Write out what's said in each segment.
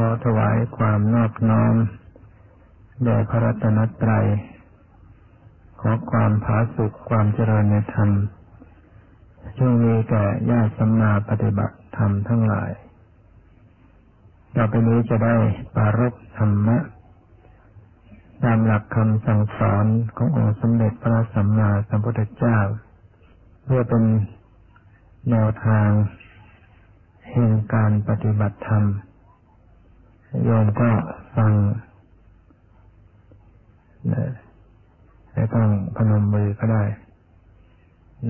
ขอถวายความนอบน้อมแด่พระรัตนตรัย ขอความผาสุขความเจริญในธรรมจงมีแก่ญาติสัมมาปฏิบัติธรรมทั้งหลาย ต่อไปนี้จะได้ปารกธรรมะ ตามหลักคำสั่งสอนขององค์สมเด็จพระสัมมาสัมพุทธเจ้า เพื่อเป็นแนวทางแห่งการปฏิบัติธรรม โยมก็ฟังนะไม่ต้องพนมมือก็ได้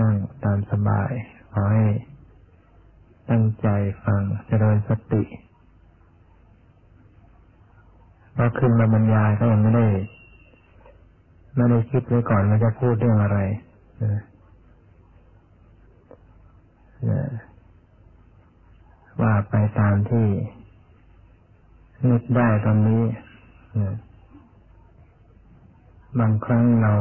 นั่งตามสบาย ขอให้ตั้งใจฟังเจริญสติพอขึ้นมาบรรยายก็ยังไม่ได้ ไม่ได้คิดไว้ก่อนว่าจะพูดเรื่องอะไรนะว่าไปตามที่ นึกได้ตอนนี้บางครั้งเรา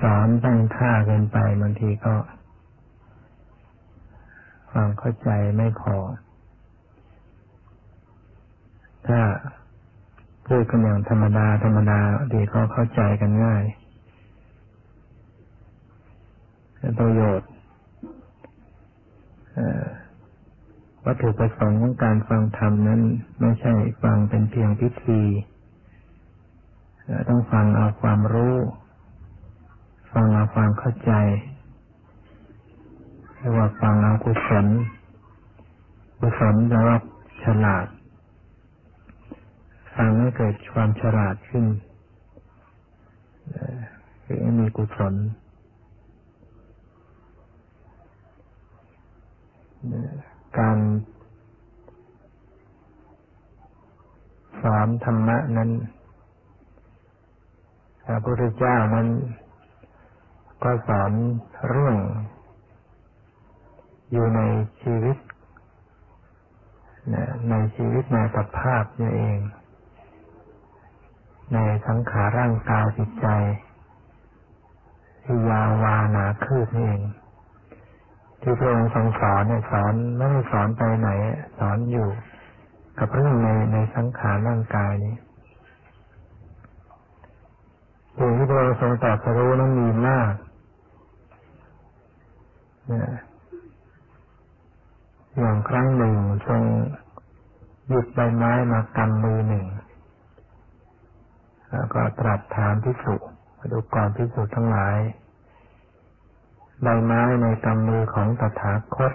สอนตั้งค่าเกินไปบางทีก็ความเข้าใจไม่พอ ถ้าพูดกันอย่างธรรมดา ธรรมดาดีก็เข้าใจกันง่ายประโยชน์ วัตถุประสงค์ของการฟังธรรมนั้น ไม่ใช่ฟังเป็นเพียงพิธีต้องฟังเอาความรู้ ฟังเอาความเข้าใจเรียกว่าฟังเอากุศลกุศลจะว่าฉลาด ฟังให้เกิดความฉลาดขึ้นคือมีกุศลเนี่ย การสอนธรรมะนั้นพระพุทธเจ้านั้น ก็สอนเรื่อง อยู่ในชีวิต ในชีวิตในสภาพนี่เอง ในสังขารร่างกายจิตใจที่ยาววานาคืบนี่เอง ที่พระองค์ทรงสอนเนี่ยสอนไม่ได้สอนไปไหน สอนอยู่ กับเรื่องในในสังขารร่างกายนี้สิ่งที่พระองค์ทรงตรัสรู้นั้นมีมากเนี่ยอย่างครั้งหนึ่งทรงหยุดใบไม้มากำมือหนึ่ง แล้วก็ตรัสถามพิสุดูก่อนพิสุทั้งหลาย ใบไม้ในกำมือของตถาคต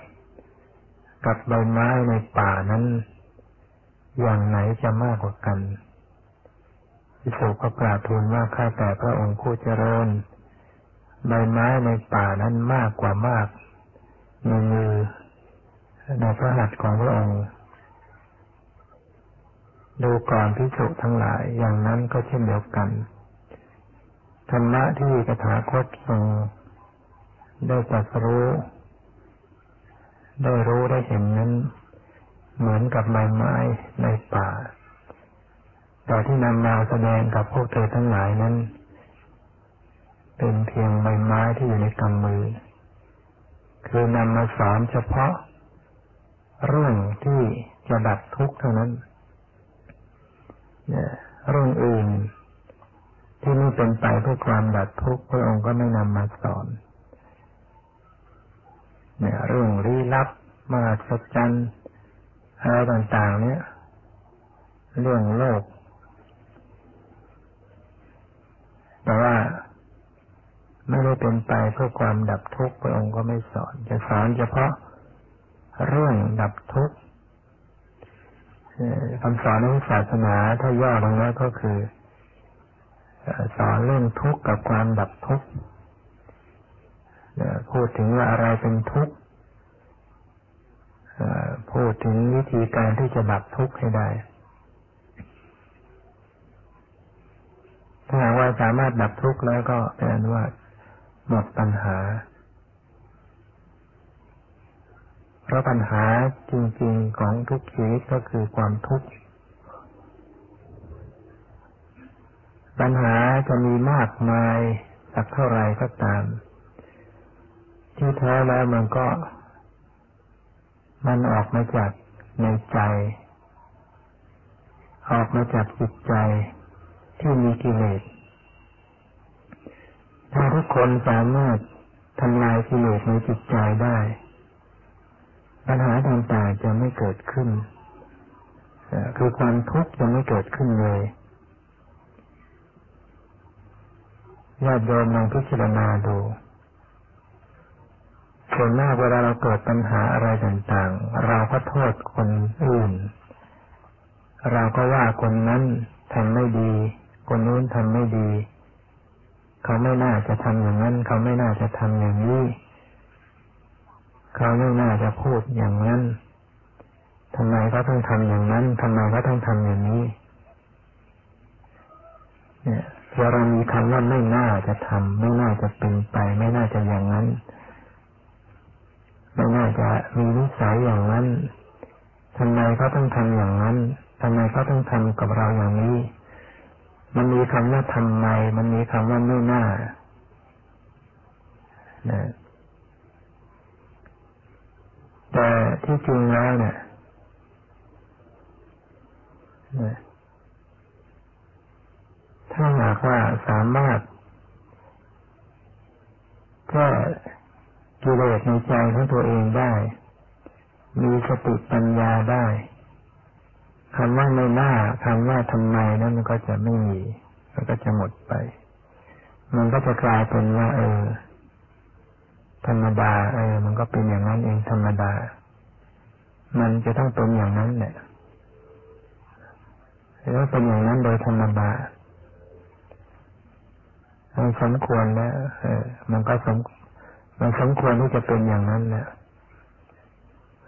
กับใบไม้ในป่านั้น อย่างไหนจะมากกว่ากันพิสุก็กราบทูลว่าข้าแต่พระองค์ผู้เจริญ ใบไม้ในป่านั้นมากกว่ามากในมือในพระหัตถ์ของพระองค์ดูก่อนพิสุทั้งหลายอย่างนั้นก็เช่นเดียวกันธรรมะที่ตถาคตทรง ได้ตรัสรู้ ได้รู้ได้เห็นนั้น เหมือนกับใบไม้ในป่า แต่ที่นำมาแสดงกับพวกเธอทั้งหลายนั้น เป็นเพียงใบไม้ที่อยู่ในกำมือ คือนำมาสอนเฉพาะ เรื่องที่จะดับทุกข์เท่านั้นเนี่ยเรื่องอื่นที่ไม่เป็นไปเพื่อความดับทุกข์พระองค์ก็ไม่นำมาสอน เนี่ยเรื่องลี้ลับมาสัจจันอะไรต่างๆ เนี่ย เรื่องโลก แต่ว่าไม่ได้เป็นไปเพื่อความดับทุกข์พระองค์ก็ไม่สอน จะสอนเฉพาะเรื่องดับทุกข์คำสอนของศาสนาถ้าย่อลงแล้วก็คือ สอนเรื่องทุกข์กับความดับทุกข์ พูดถึงว่าอะไรเป็นทุกข์พูดถึงวิธีการที่จะดับทุกข์ให้ได้ ถ้าหากว่าสามารถดับทุกข์แล้วก็เป็นว่าหมดปัญหา เพราะปัญหาจริงๆของทุกชีวิตก็คือความทุกข์ ปัญหาจะมีมากมายสักเท่าไรก็ตาม ที่แท้แล้วมันก็ มันออกมาจากในใจ ออกมาจากจิตใจที่มีกิเลสถ้าทุกคนสามารถทำลายกิเลสในจิตใจได้ ปัญหาต่างๆจะไม่เกิดขึ้น คือความทุกข์จะไม่เกิดขึ้นเลยญาติโยมลองพิจารณาดู ส่วนมากเวลาเราเกิดปัญหาอะไรต่างๆ เราก็โทษคนอื่น เราก็ว่าคนนั้นทำไม่ดี คนนู้นทำไม่ดี เขาไม่น่าจะทำอย่างนั้น เขาไม่น่าจะทำอย่างนี้ เขาไม่น่าจะพูดอย่างนั้นทำไมเขาต้องทำอย่างนั้นทำไมเขาต้องทำอย่างนี้ เนี่ยเรามีคำว่าไม่น่าจะทำไม่น่าจะเป็นไป ไม่น่าจะอย่างนั้น ไม่น่าจะมีนิสัยอย่างนั้นทำไมเขาต้องทำอย่างนั้นทำไมเขาต้องทำกับเราอย่างนี้ มันมีคำว่าทำไม มันมีคำว่าไม่น่านะแต่ที่จริงแล้วเนี่ยถ้าหากว่าสามารถแก้ กิเลสในใจของตัวเองได้ มีสติปัญญาได้คำว่าไม่น่าคำว่าทำไมนั้นมันก็จะไม่มีมันก็จะหมดไป มันก็จะกลายเป็นว่า เออ ธรรมดา เออ มันก็เป็นอย่างนั้นเองธรรมดา มันจะต้องเป็นอย่างนั้นแหละแล้วเป็นอย่างนั้นโดยธรรมดามันสมควรแล้วเออ มันก็สม มันสมควรที่จะเป็นอย่างนั้นแหละ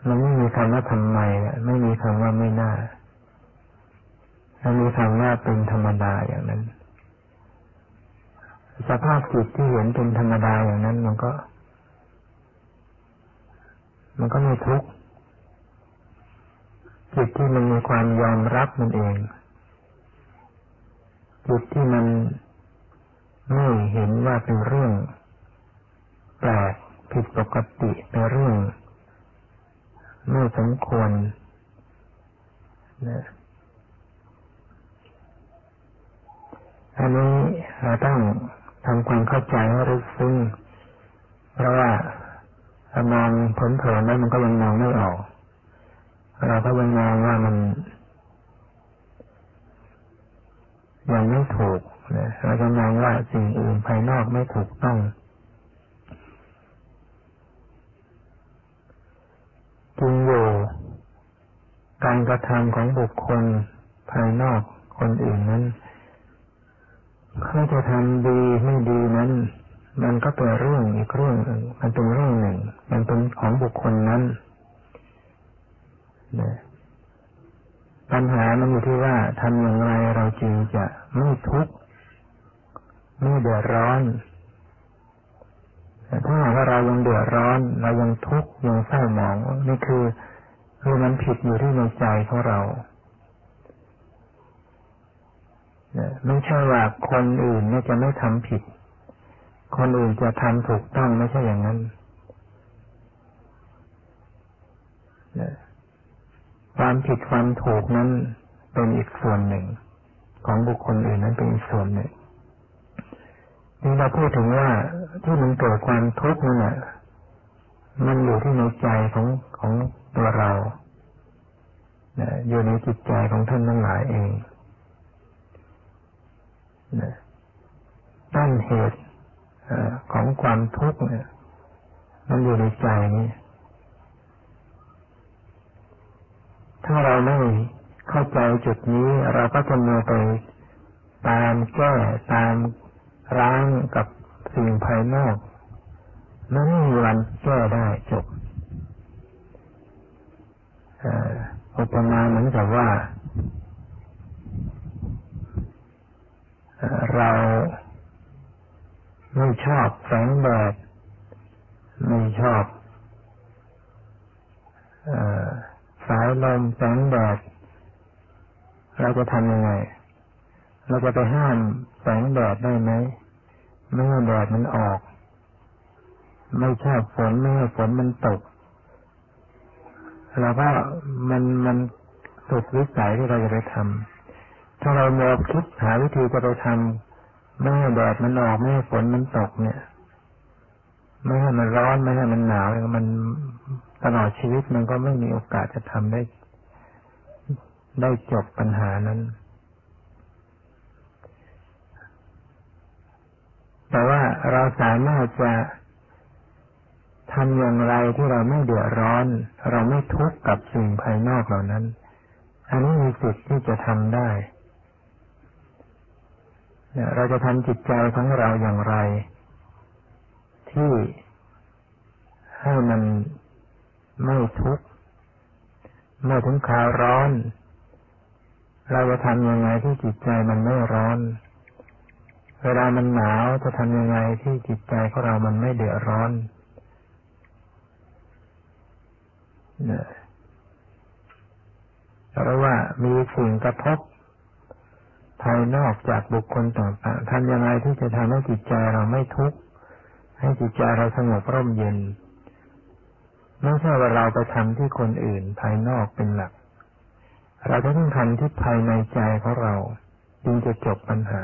มันไม่มีคำว่าทำไมไม่มีคำว่าไม่น่ามันมีคำว่าเป็นธรรมดาอย่างนั้น สภาพจิตที่เห็นเป็นธรรมดาอย่างนั้น มันก็ มันก็ไม่ทุกข์จิตที่มันมีความยอมรับมันเองจิตที่มันไม่เห็นว่าเป็นเรื่อง แปลกผิดปกติเป็นเรื่องไม่สมควรนะอันนี้เราต้องทำความเข้าใจให้รู้ซึ้งเพราะว่าถ้ามองผลเผินแล้วมันก็ยังมองไม่ออก เราก็ยังมองว่ามันยังไม่ถูกนะเราจะมองว่าสิ่งอื่นภายนอกไม่ถูกต้อง จริงอยู่การกระทำของบุคคลภายนอกคนอื่นนั้นเขาจะทำดีไม่ดีนั้น มันก็เป็นเรื่องอีกเรื่องหนึ่งมันเป็นเรื่องหนึ่ง มันเป็นของบุคคลนั้นนปัญหามันอยู่ที่ว่าทำอย่างไรเราจึงจะไม่ทุกข์ไม่เดือดร้อน ถ้าหากว่าเรายังเดือดร้อนเรายังทุกข์ยังเศร้าหมองนี่คือคือมันผิดอยู่ที่ในใจของเราไม่ใช่ว่าคนอื่นเนี่ยจะไม่ทำผิด คนอื่นจะทำถูกต้องไม่ใช่อย่างนั้นความผิดความถูกนั้นเป็นอีกส่วนหนึ่ง ของบุคคลอื่นนั้นเป็นอีกส่วนหนึ่ง นี่เราพูดถึงว่าที่มันเกิดความทุกข์นั่นแหละมันอยู่ที่ในใจของของตัวเราอยู่ในจิตใจของท่านทั้งหลายเองต้นเหตุของความทุกข์เนี่ย มันอยู่ในใจนี้ถ้าเราไม่เข้าใจจุดนี้ เราก็จะมัวไปตามแก้ตาม ร้างกับสิ่งภายนอกนั้นไม่มีวันแก้ได้จบอุปมาเหมือนกับว่า เราไม่ชอบแสงแดดไม่ชอบสายลมแสงแดดเราจะทำยังไง เราจะไปห้าม แสงแดดได้ไหมเมื่อแดดมันออก ไม่ชอบฝนไม่ให้ฝนมันตกเราก็มันมันสุดวิสัยที่เราจะไปทำถ้าเราโมคิดหาวิธีจะไปทำไม่ให้แดดมันออกไม่ให้ฝนมันตกเนี่ย ไม่ให้มันร้อนไม่ให้มันหนาวมันตลอดชีวิตมันก็ไม่มีโอกาสจะทำได้ ได้จบปัญหานั้น แต่ว่าเราสามารถจะทำอย่างไรที่เราไม่เดือดร้อน เราไม่ทุกข์กับสิ่งภายนอกเหล่านั้น อันนี้มีสิทธิ์ที่จะทำได้เราจะทำจิตใจของเราอย่างไร ที่ให้มันไม่ทุกข์เมื่อถึงคราวร้อน เราจะทำยังไงที่จิตใจมันไม่ร้อน เวลามันหนาวจะทำยังไงที่จิตใจของเรามันไม่เดือดร้อนเนี่ยเพราะว่ามีสิ่งกระทบภายนอกจากบุคคลต่างๆทำยังไงที่จะทำให้จิตใจเราไม่ทุกข์ให้จิตใจเราสงบร่มเย็นไม่ใช่ว่าเราไปทำที่คนอื่นภายนอกเป็นหลัก เราจะต้องทำที่ภายในใจของเราจึงจะจบปัญหา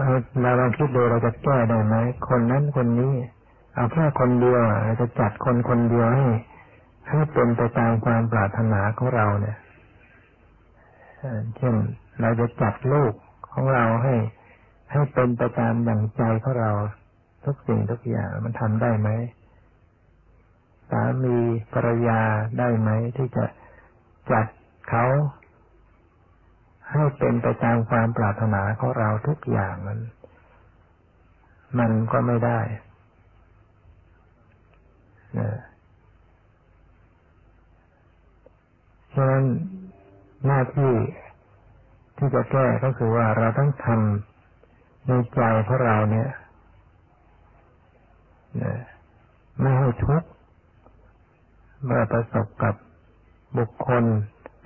เราลองคิดดูเราจะแก้ได้ไหมคนนั้นคนนี้ เอาแค่คนเดียวเราจะจัดคนคนเดียวให้ให้เป็นไปตามความปรารถนาของเราเนี่ยเช่นเราจะจัดลูกของเราให้ให้เป็นไปตามอย่างใจของเรา ทุกสิ่งทุกอย่างมันทำได้ไหมสามีภรรยาได้ไหมที่จะจัดเขา ให้เป็นไปตามความปรารถนาของเราทุกอย่างมัน มันก็ไม่ได้นะฉะนั้นหน้าที่ที่จะแก้ก็คือว่าเราต้องทำในใจของเราเนี่ยไม่ให้ทุกข์เมื่อประสบกับบุคคล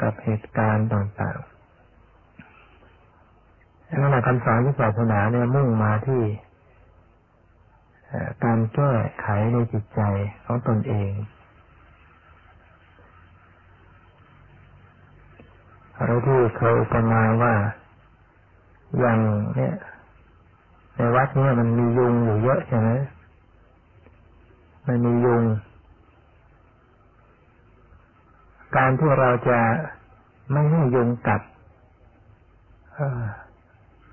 กับเหตุการณ์ต่างๆ นั่นแหละคำสอนที่ศาสนาเนี่ยมุ่งมาที่การแก้ไขในจิตใจของตนเองเราที่เคยประมาณว่าอย่างเนี่ย ในวัดเนี้มันมียุงอยู่เยอะใช่ไหมมันมียุง การที่เราจะไม่ให้ยุงกัด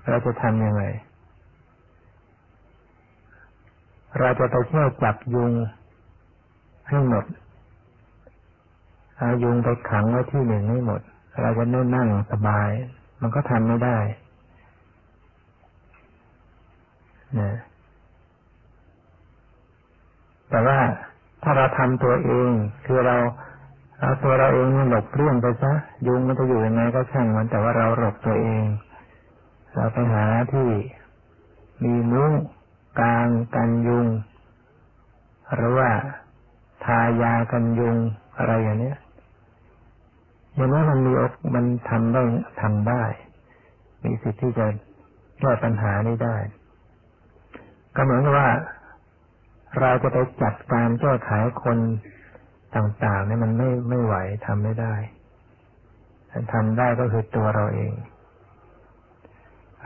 เราจะทำยังไง เราจะไปเที่ยวจับยุงให้หมดเอายุงไปขังไว้ที่หนึ่งให้หมด เราจะนั่งนั่งสบาย มันก็ทำไม่ได้นะแต่ว่าถ้าเราทำตัวเองคือเราเอาตัวเราเองหลบเลี่ยงไปซะยุงมันจะอยู่ยังไงก็ช่างมันแต่ว่าเราหลบตัวเอง เราไปหาที่มีมุ้งกลางกันยุง หรือว่าทายากันยุงอะไรอย่างนี้อย่างนั้นมันมีมันทำได้ทำได้ มีสิทธิ์ที่จะแก้ปัญหานี้ได้ ก็เหมือนกับว่า เราจะไปจัดการแก้ไขคนต่างๆนี่มันไม่ไม่ไหวทำไม่ได้ทำได้ก็คือตัวเราเอง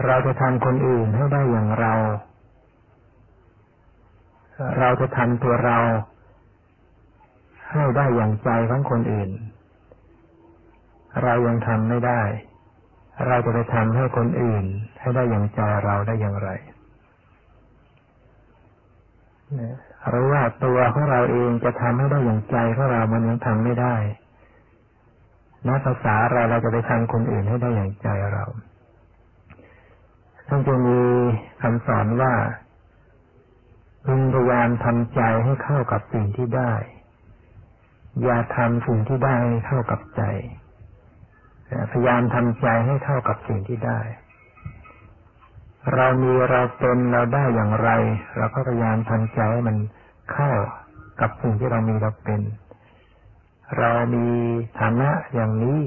เราจะทำคนอื่นให้ได้อย่างเรา เราจะทำตัวเราให้ได้อย่างใจของคนอื่น เรายังทำไม่ได้ เราจะไปทำให้คนอื่น ให้ได้อย่างใจเราได้อย่างไรหรือว่าตัวของเราเองจะทำให้ได้อย่างใจของเรามันยังทำไม่ได้นักภาษาเราเราจะไปทำคนอื่นให้ได้อย่างใจเรา ท่านจะมีคำสอนว่าพึงพยายามทำใจให้เข้ากับสิ่งที่ได้ อย่าทำสิ่งที่ได้ให้เข้ากับใจ พยายามทำใจให้เข้ากับสิ่งที่ได้ เรามีเราเป็นเราได้อย่างไร เราก็พยายามทำใจให้มันเข้ากับสิ่งที่เรามีเราเป็น เรามีฐานะอย่างนี้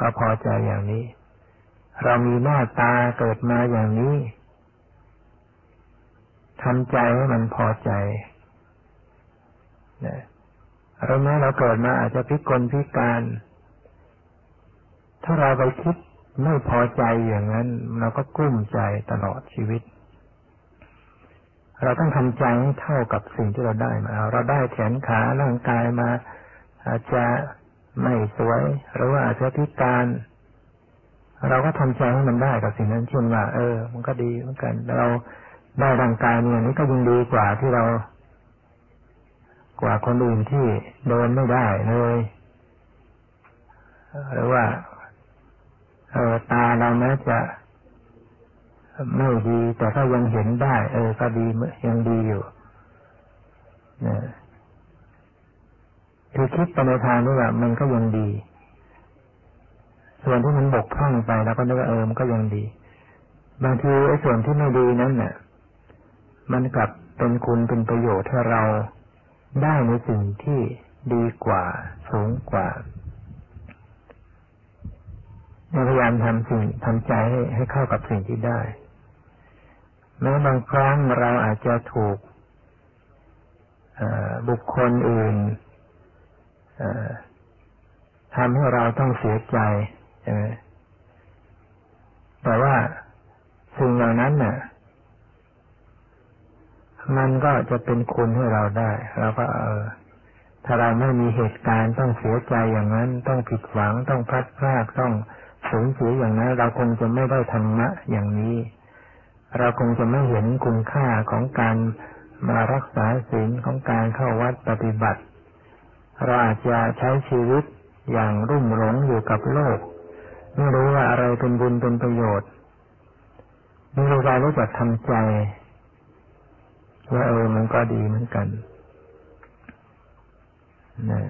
ก็พอใจอย่างนี้ เรามีหน้าตาเกิดมาอย่างนี้ทำใจให้มันพอใจนะเราแม้เราเกิดมาอาจจะพิกลพิการ ถ้าเราไปคิดไม่พอใจอย่างนั้น เราก็กลุ้มใจตลอดชีวิต เราต้องทำใจให้เท่ากับสิ่งที่เราได้มา เราได้แขนขาร่างกายมา อาจจะไม่สวย หรือว่าอาจจะพิการ เราก็ทำใจให้มันได้กับสิ่งนั้นเช่นว่า เออ มันก็ดีเหมือนกัน เราได้ร่างกายเนี่ยนี้ก็ยังดีกว่าที่เรา กว่าคนอื่นที่เดินไม่ได้เลยหรือว่า เออตาเราแม้จะไม่ดีแต่ก็ยังเห็นได้ เออ ก็ดียังดีอยู่นะคือคิดไปในทางนี้ว่ามันก็ยังดี ส่วนที่มันบกพร่องไปแล้วก็นึกว่าเออมันก็ยังดี บางทีไอ้ส่วนที่ไม่ดีนั้นเนี่ยมันกลับเป็นคุณเป็นประโยชน์ให้เราได้ในสิ่งที่ดีกว่าสูงกว่าพยายามทำสิ่งทำใจให้ให้เข้ากับสิ่งที่ได้แม้บางครั้งเราอาจจะถูกบุคคลอื่นทำให้เราต้องเสียใจ ใช่ไหมแต่ว่าสิ่งเหล่านั้นน่ะ มันก็จะเป็นคุณให้เราได้เราก็เออ ถ้าเราไม่มีเหตุการณ์ต้องเสียใจอย่างนั้น ต้องผิดหวังต้องพลัดพรากต้องสูญเสียอย่างนั้น เราคงจะไม่ได้ธรรมะอย่างนี้ เราคงจะไม่เห็นคุณค่าของการมารักษาศีลของการเข้าวัดปฏิบัติ เราอาจจะใช้ชีวิตอย่างรุ่มหลงอยู่กับโลก ไม่รู้ว่าอะไรเป็นบุญเป็นประโยชน์ไม่รู้การรู้จักทำใจว่าเออมันก็ดีเหมือนกันนะ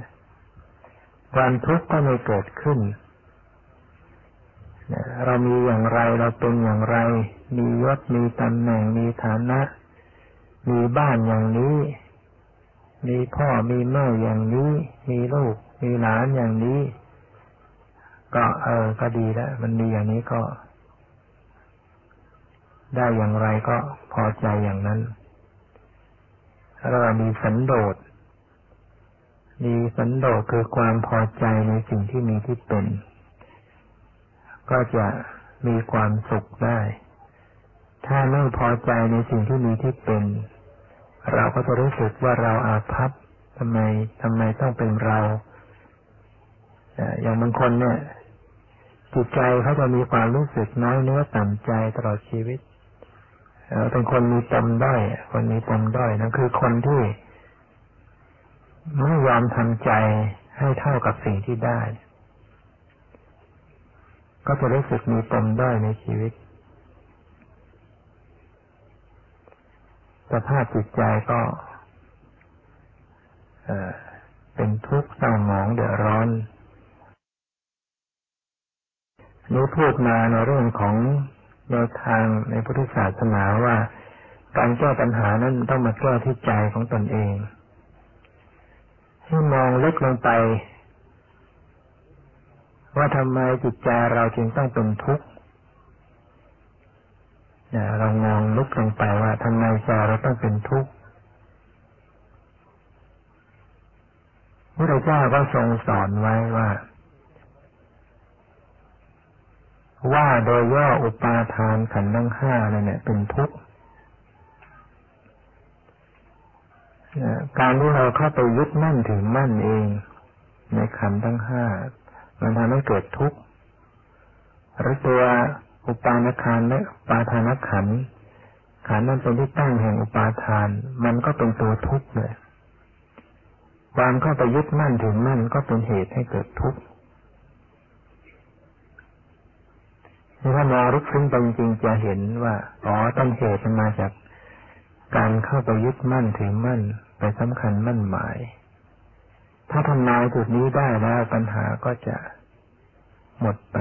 ความทุกข์ก็ไม่เกิดขึ้นนะเรามีอย่างไรเราเป็นอย่างไร มียศมีตำแหน่งมีฐานะ มีบ้านอย่างนี้ มีพ่อมีแม่อย่างนี้ มีลูก มีหลานอย่างนี้ ก็เออ ก็ดีแล้ว มันมีอย่างนี้ก็ ได้อย่างไรก็พอใจอย่างนั้นเรามีสันโดษ มีสันโดษคือความพอใจในสิ่งที่มีที่เป็น ก็จะมีความสุขได้ ถ้าไม่พอใจในสิ่งที่มีที่เป็น เราก็จะรู้สึกว่าเราอาภัพทำไมทำไมต้องเป็นเรา อย่างบางคนเนี่ย จิตใจเขาจะมีความรู้สึกน้อยเนื้อต่ำใจตลอดชีวิตเป็นคนมีปมด้อยคนมีปมด้อยนั่นคือคนที่ไม่ยอมทำใจให้เท่ากับสิ่งที่ได้ ก็จะรู้สึกมีปมด้อยในชีวิตสภาพจิตใจก็เป็นทุกข์เศร้าหมองเดือดร้อน นี้พูดมาในเรื่องของแนวทางในพุทธศาสนาว่าการแก้ปัญหานั้นต้องมาแก้ที่ใจของตนเอง ให้มองลึกลงไป ว่าทำไมจิตใจเราจึงต้องเป็นทุกข์เรามองลึกลงไปว่าทำไมใจเราต้องเป็นทุกข์พระเจ้าก็ทรงสอนไว้ว่า ว่าโดยย่ออุปาทานขันธ์ทั้งห้าเนี่ย เป็นทุกข์การที่เราเข้าไปยึดมั่นถือมั่นเอง ในขันธ์ทั้งห้ามันทำให้เกิดทุกข์หรือตัวอุปาทานและปาทานขันธ์ขันธ์นั้นเป็นที่ตั้งแห่งอุปาทาน มันก็เป็นตัวทุกข์เลยความเข้าไปยึดมั่นถือมั่นก็เป็นเหตุให้เกิดทุกข์ ถ้ามองลึกซึ้งไปจริงจะเห็นว่าอ๋อต้นเหตุมันมาจากการเข้าไปยึดมั่นถือมั่นไปสำคัญมั่นหมาย ถ้าทำลายจุดนี้ได้แล้วปัญหาก็จะหมดไป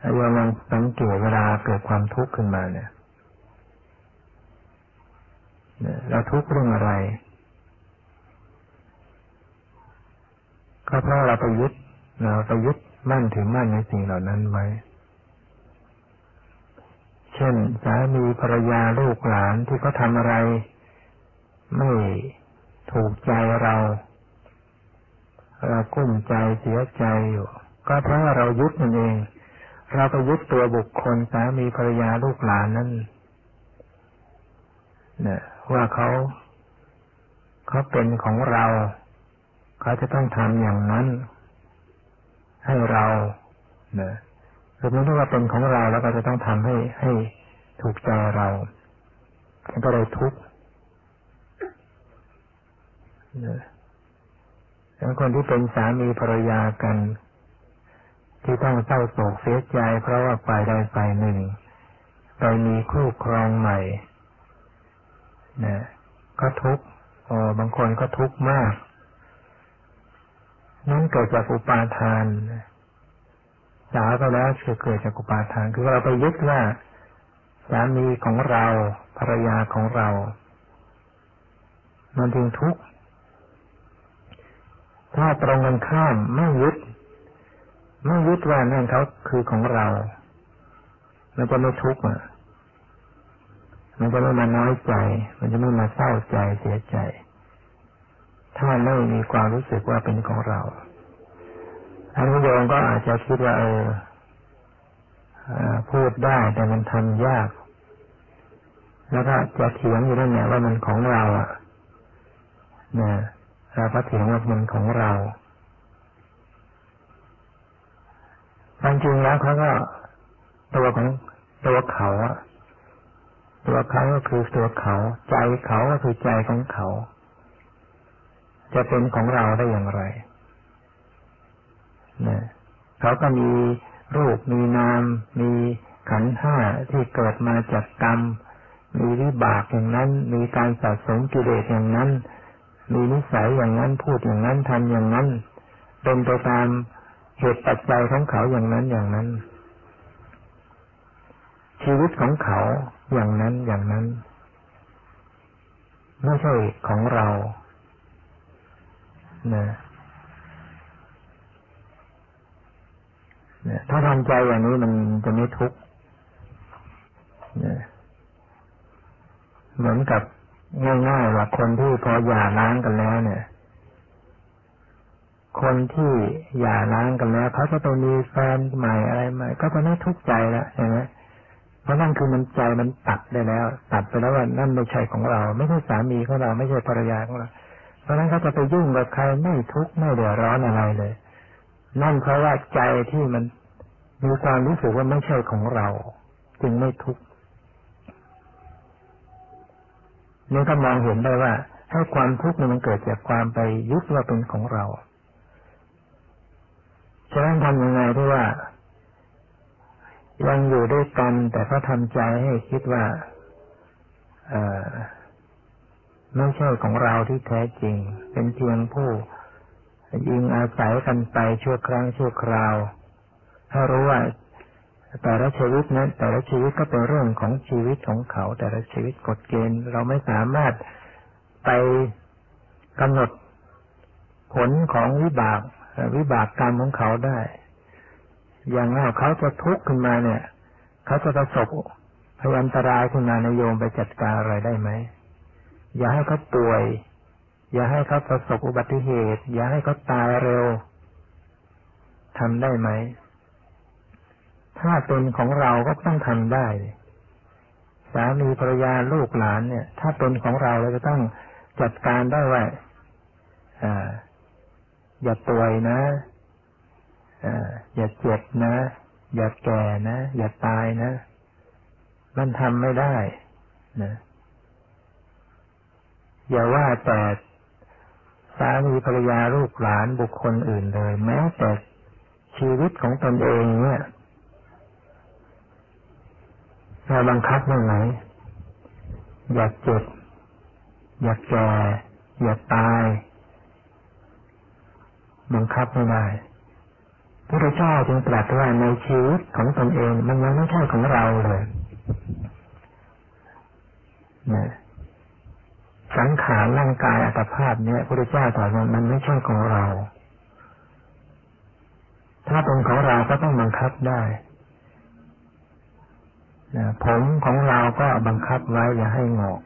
เราลองสังเกตเวลาเกิดความทุกข์ขึ้นมาเนี่ยเราทุกข์เรื่องอะไร ก็เพราะเราไปยึดเราไปยึด มั่นถือมั่นในสิ่งเหล่านั้นไว้ เช่น สามีภรรยาลูกหลานที่เขาทาอะไร ไม่ถูกใจเรา เรากุ้มใจเสียใจอยู่ ก็เพราะเรายึดนั่นเอง เราไปยึดตัวบุคคลสามีภรรยาลูกหลานนั่นเนี่ยว่าเขาเขาเป็นของเรา เขาจะต้องทำอย่างนั้น ให้เรานี่ยคือม่รู้ว่าเป็นของเราแล้วก็จะต้องทำให้ให้ถูกใจเราก็เลยทุกข์แล้วคนที่เป็นสามีภรรยากัน ที่ต้องเศร้าโศกเสียใจ เพราะว่าฝ่ายใดฝ่ายหนึ่งไปมีคู่ครองใหม่นะก็ทุกข์บางคนก็ทุกข์มาก นั่นเกิดจากอุปาทานสาวก็แล้วคือเกิดจากอุปาทาน คือเราไปยึดว่าสามีของเราภรรยาของเรา มันจึงทุกข์ถ้าตรงกันข้ามไม่ยึด ไม่ยึดว่านั่นเขาคือของเรามันจะไม่ทุกข์อะมันจะไม่มาน้อยใจ มันจะไม่มาเศร้าใจเสียใจ ถ้าไม่มีความรู้สึกว่าเป็นของเราท่านผู้โยมก็อาจจะคิดว่าเออพูดได้แต่มันทำยาก แล้วก็จะเถียงอยู่นั่นแหละว่ามันของเราอะนะเราก็เถียงว่ามันของเราควาจริงแล้วเขาก็ตัวของตัวเขาอะตัวเขาก็คือตัวเขา ใจเขาก็คือใจของเขา จะเป็นของเราได้อย่างไรนะเขาก็มีรูปมีนาม มีขันห้าที่เกิดมาจากกรรม มีวิบากอย่างนั้น มีการสะสมกิเลสอย่างนั้น มีนิสัยอย่างนั้นพูดอย่างนั้นทำอย่างนั้น เป็นไปตามเหตุปัจจัยของเขาอย่างนั้นอย่างนั้น ชีวิตของเขาอย่างนั้นอย่างนั้น ไม่ใช่ของเรา นะถ้าทำใจอย่างนี้มันจะไม่ทุกข์เหมือนกับง่ายๆว่าคนที่พอหย่าร้างกันแล้วเนี่ย คนที่หย่าร้างกันแล้วเขาจะไปมีแฟนใหม่อะไรใหม่ก็จะไม่ทุกข์ใจแล้วใช่ไหมเพราะนั่นคือมันใจมันตัดได้แล้ว ตัดไปแล้วว่านั่นไม่ใช่ของเรา ไม่ใช่สามีของเราไม่ใช่ภรรยาของเรา เพราะนั้นเขาจะไปยุ่งกับใครไม่ทุกข์ไม่เดือดร้อนอะไรเลย นั่นเพราะว่าใจที่มันมีความรู้สึกว่าไม่ใช่ของเรา จึงไม่ทุกข์นี่ก็มองเห็นได้ว่าให้ความทุกข์มันเกิดจากความไปยึดว่าเป็นของเรา ฉะนั้นทำยังไงที่ว่า ยังอยู่ด้วยกันแต่ก็ทำใจให้คิดว่าเออ ไม่ใช่ของเราที่แท้จริง เป็นเพียงผู้ยิงอาศัยกันไปชั่วครั้งชั่วคราวถ้ารู้ว่าแต่ละชีวิตนั้นแต่ละชีวิตก็เป็นเรื่องของชีวิตของเขา แต่ละชีวิตกฎเกณฑ์เราไม่สามารถไปกำหนดผลของวิบากวิบากกรรมของเขาได้ อย่างว่าเขาจะทุกข์ขึ้นมาเนี่ย เขาจะประสบพยันตรายขึ้นมาในโยมไปจัดการอะไรได้ไหม อย่าให้เขาป่วย อย่าให้เขาประสบอุบัติเหตุ อย่าให้เขาตายเร็วทำได้ไหม ถ้าเป็นของเราก็ต้องทำได้ สามีภรรยาลูกหลานเนี่ย ถ้าเป็นของเราเราจะต้องจัดการได้ว่าอ่า อย่าป่วยนะอ่าอย่าเจ็บนะ อย่าแก่นะ อย่าตายนะ มันทำไม่ได้นะ อย่าว่าแต่สามีภรรยาลูกหลานบุคคลอื่นเลย แม้แต่ชีวิตของตนเองเนี่ยเราบังคับได้ไหมอย่าเจ็บ อย่าแก่อย่าตาย บังคับไม่ได้พระเจ้าจึงตรัสว่าในชีวิตของตนเอง มันยังไม่ใช่ของเราเลยนะ สังขารร่างกายอัตภาพเนี่ยพระเจ้าตรัสว่ามันไม่ใช่ของเรา ถ้าเป็นของเราก็ต้องบังคับได้ผมของเราก็บังคับไว้อย่าให้งอก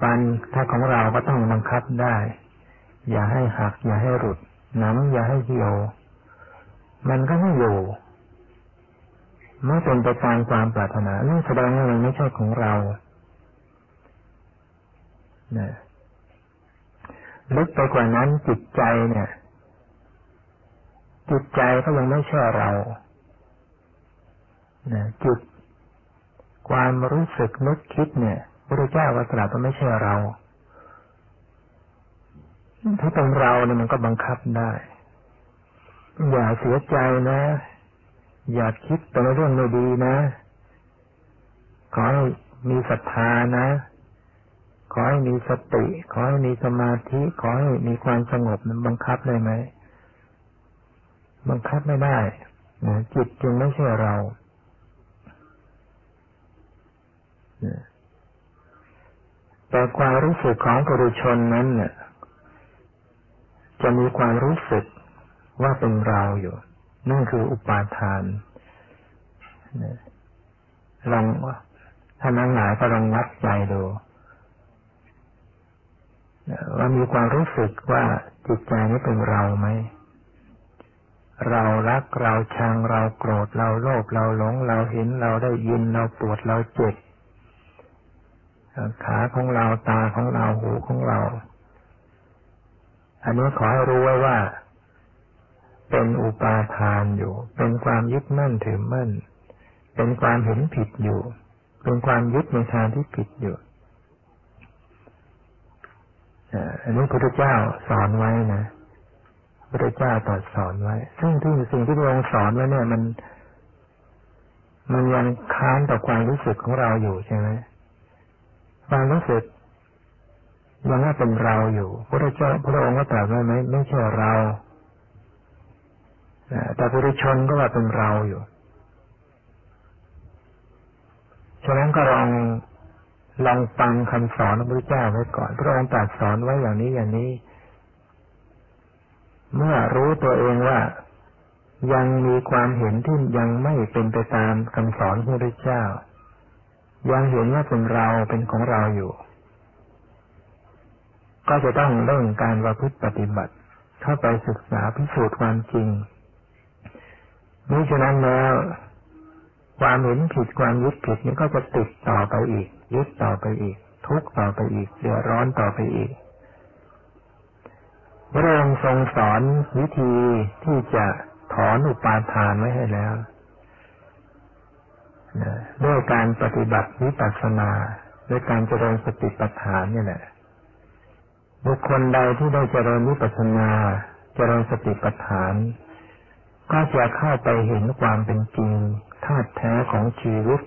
ฟฟันถ้าของเราก็ต้องบังคับได้ อย่าให้หัก อย่าให้หลุดหนังอย่าให้เหี่ยว มันก็ไม่อยู่ไม่เป็นไปตามความปรารถนานี่แสดงว่ามันไม่ใช่ของเรา นะลึกไปกว่านั้นจิตใจเนี่ย จิตใจก็ยังไม่ใช่เรานะจิตความรู้สึกนึกคิดเนี่ยพระเจ้าก็ตรัสว่าไม่ใช่เราถ้าเป็นเราเนี่ยมันก็บังคับได้ อย่าเสียใจนะ อย่าคิดแต่เรื่องไม่ดีนะ ขอให้มีศรัทธานะ ขอให้มีสติ ขอให้มีสมาธิ ขอให้มีความสงบมันบังคับได้ไหม บังคับไม่ได้นะจิตจึงไม่ใช่เราแต่ความรู้สึกของปุถุชนนั้นเนี่ยจะมีความรู้สึกว่าเป็นเราอยู่ นั่นคืออุปาทานลองถ้านั่งหงายก็ลองวัดใจดู ว่ามีความรู้สึกว่าจิตใจนี้เป็นเราไหม เรารักเราชังเราโกรธเราโลภเราหลง เราเห็นเราได้ยินเราปวดเราเจ็บขาของเราตาของเราหูของเรา อันนี้ขอให้รู้ไว้ว่า เป็นอุปาทานอยู่ เป็นความยึดมั่นถือมั่น เป็นความเห็นผิดอยู่ เป็นความยึดในทางที่ผิดอยู่ อันนี้พระพุทธเจ้าสอนไว้นะพระพุทธเจ้าตรัสสอนไว้ ซึ่งที่สิ่งที่พระองค์สอนไว้เนี่ย มัน มันยังค้านต่อความรู้สึกของเราอยู่ใช่ไหมความรู้สึกยังว่าเป็นเราอยู่ พระเจ้าพระองค์ก็ตรัสว่าไม่ไม่ใช่เราแต่ปุถุชนก็ว่าเป็นเราอยู่ ฉะนั้นก็ลอง ลองฟังคำสอนของพระเจ้าไว้ก่อน พระองค์ตรัสสอนไว้อย่างนี้อย่างนี้ เมื่อรู้ตัวเองว่ายังมีความเห็นที่ยังไม่เป็นไปตามคำสอนของพระเจ้า ยังเห็นว่าเป็นเราเป็นของเราอยู่ ก็จะต้องเร่งการประพฤติปฏิบัติ เข้าไปศึกษาพิสูจน์ความจริงมิฉะนั้นแล้วความเห็นผิดความยึดผิดนี้ก็จะติดต่อไปอีก ยึดต่อไปอีก ทุกต่อไปอีก เดือดร้อนต่อไปอีกพระองค์ทรงสอนวิธีที่จะถอนอุปาทานไว้ให้แล้วด้วยการปฏิบัติวิปัสสนาด้วยการเจริญสติปัฏฐานนี่แหละบุคคลใดที่ได้เจริญวิปัสสนา เจริญสติปัฏฐาน ก็จะเข้าไปเห็นความเป็นจริงธาตุแท้ของชีวิต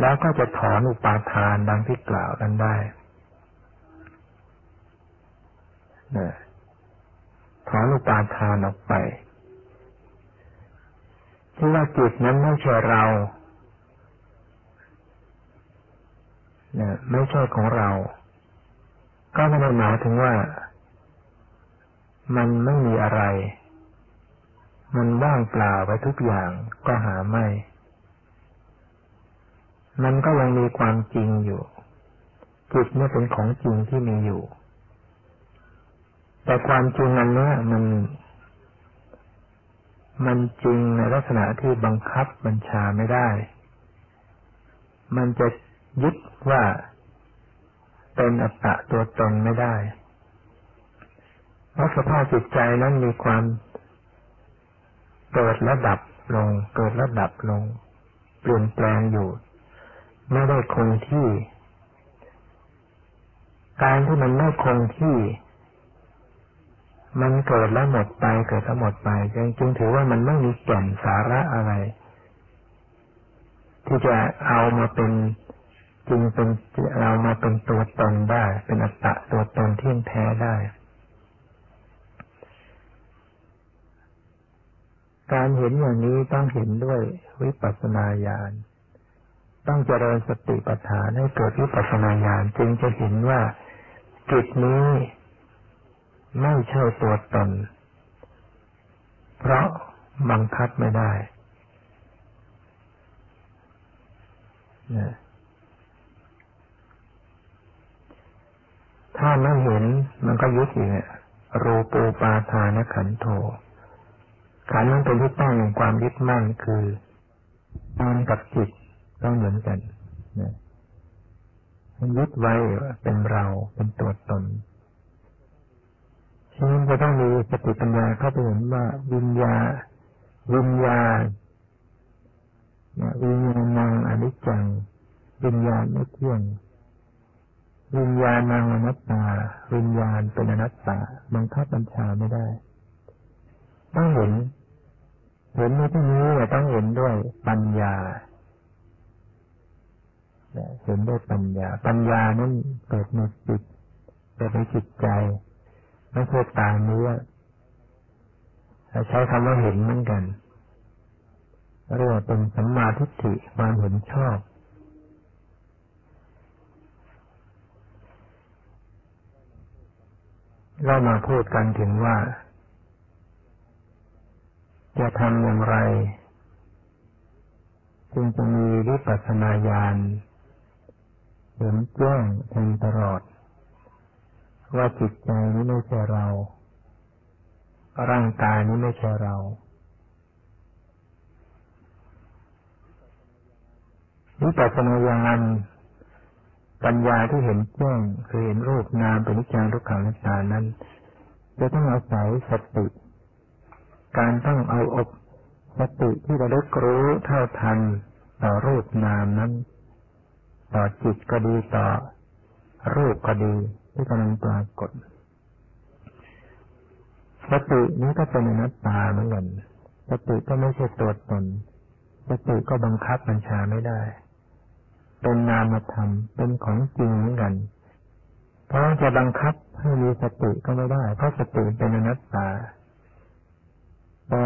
แล้วก็จะถอนอุปาทานดังที่กล่าวนั้นได้ถอนอุปาทานออกไปที่ว่าจิตนั้นไม่ใช่เรานะไม่ใช่ของเรา ก็ไม่ได้หมายถึงว่า มันไม่มีอะไร มันว่างเปล่าไปทุกอย่างก็หาไม่ มันก็ยังมีความจริงอยู่ จิตเนี่ยเป็นของจริงที่มีอยู่ แต่ความจริงนั้นเนี่ยมัน มันจริงในลักษณะที่บังคับบัญชาไม่ได้ มันจะยึดว่าเป็นอัตตะตัวตนไม่ได้เพราะสภาพจิตใจนั้นมีความเกิดและดับลง เกิดและดับลง เปลี่ยนแปลงอยู่ ไม่ได้คงที่ การที่มันไม่คงที่ มันเกิดแล้วหมดไป เกิดแล้วหมดไปจึงถือว่ามันไม่มีแก่นสาระอะไร ที่จะเอามาเป็นจึงเป็นเรามาเป็นตัวตนได้ เป็นอัตตะตัวตนที่แท้ได้ การเห็นอย่างนี้ต้องเห็นด้วยวิปัสสนาญาณ ต้องเจริญสติปัฏฐานให้เกิดวิปัสสนาญาณจึงจะเห็นว่าจิตนี้ไม่ใช่ตัวตน เพราะบังคับไม่ได้ถ้าไม่เห็นมันก็ยึดอีกรูปูปาทานขันโทขันนั้นเป็นที่ตั้งแห่งความยึดมั่นคือตามกับจิต ต้องเหมือนกันนะยึดไว้เป็นเราเป็นตัวตนฉะนั้นจะต้องมีสติปัญญาเข้าไปเห็นว่าวิญญาวิญญาณวิญญาณังอนิจจังวิญญาณไม่เที่ยงวิญญาณังอนัตตา วิญญาณเป็นอนัตตาบังคับบัญชาไม่ได้ ต้องเห็น เห็นในที่นี้ต้องเห็นด้วยปัญญา เห็นด้วยปัญญา ปัญญานั้นเกิดในจิตเกิดในจิตใจ ไม่ใช่ตาเนื้อใช้คำว่าเห็นเหมือนกันเรียกว่าเป็นสัมมาทิฏฐิความเห็นชอบเรามาพูดกันถึงว่า จะทำอย่างไร จึงจะมีวิปัสสนาญาณ เห็นแจ้งแทงตลอด ว่าจิตใจนี้ไม่ใช่เรา ร่างกายนี้ไม่ใช่เราวิปัสสนาญาณปัญญาที่เห็นแจ้งคือเห็นรูปนามเป็นนิจจังทุกขังนัตตานั้น จะต้องอาศัยสติ การต้องเอาอบสติที่ระลึกรู้เท่าทันต่อรูปนามนั้น ต่อจิตก็ดีต่อรูปก็ดีที่กำลังปรากฏสตินี้ก็เป็นอนัตตาเหมือนกันสติก็ไม่ใช่ตัวตนสติก็บังคับบัญชาไม่ได้ เป็นนามธรรม เป็นของจริงเหมือนกัน เพราะจะบังคับให้มีสติก็ไม่ได้ เพราะสติเป็นอนัตตาแต่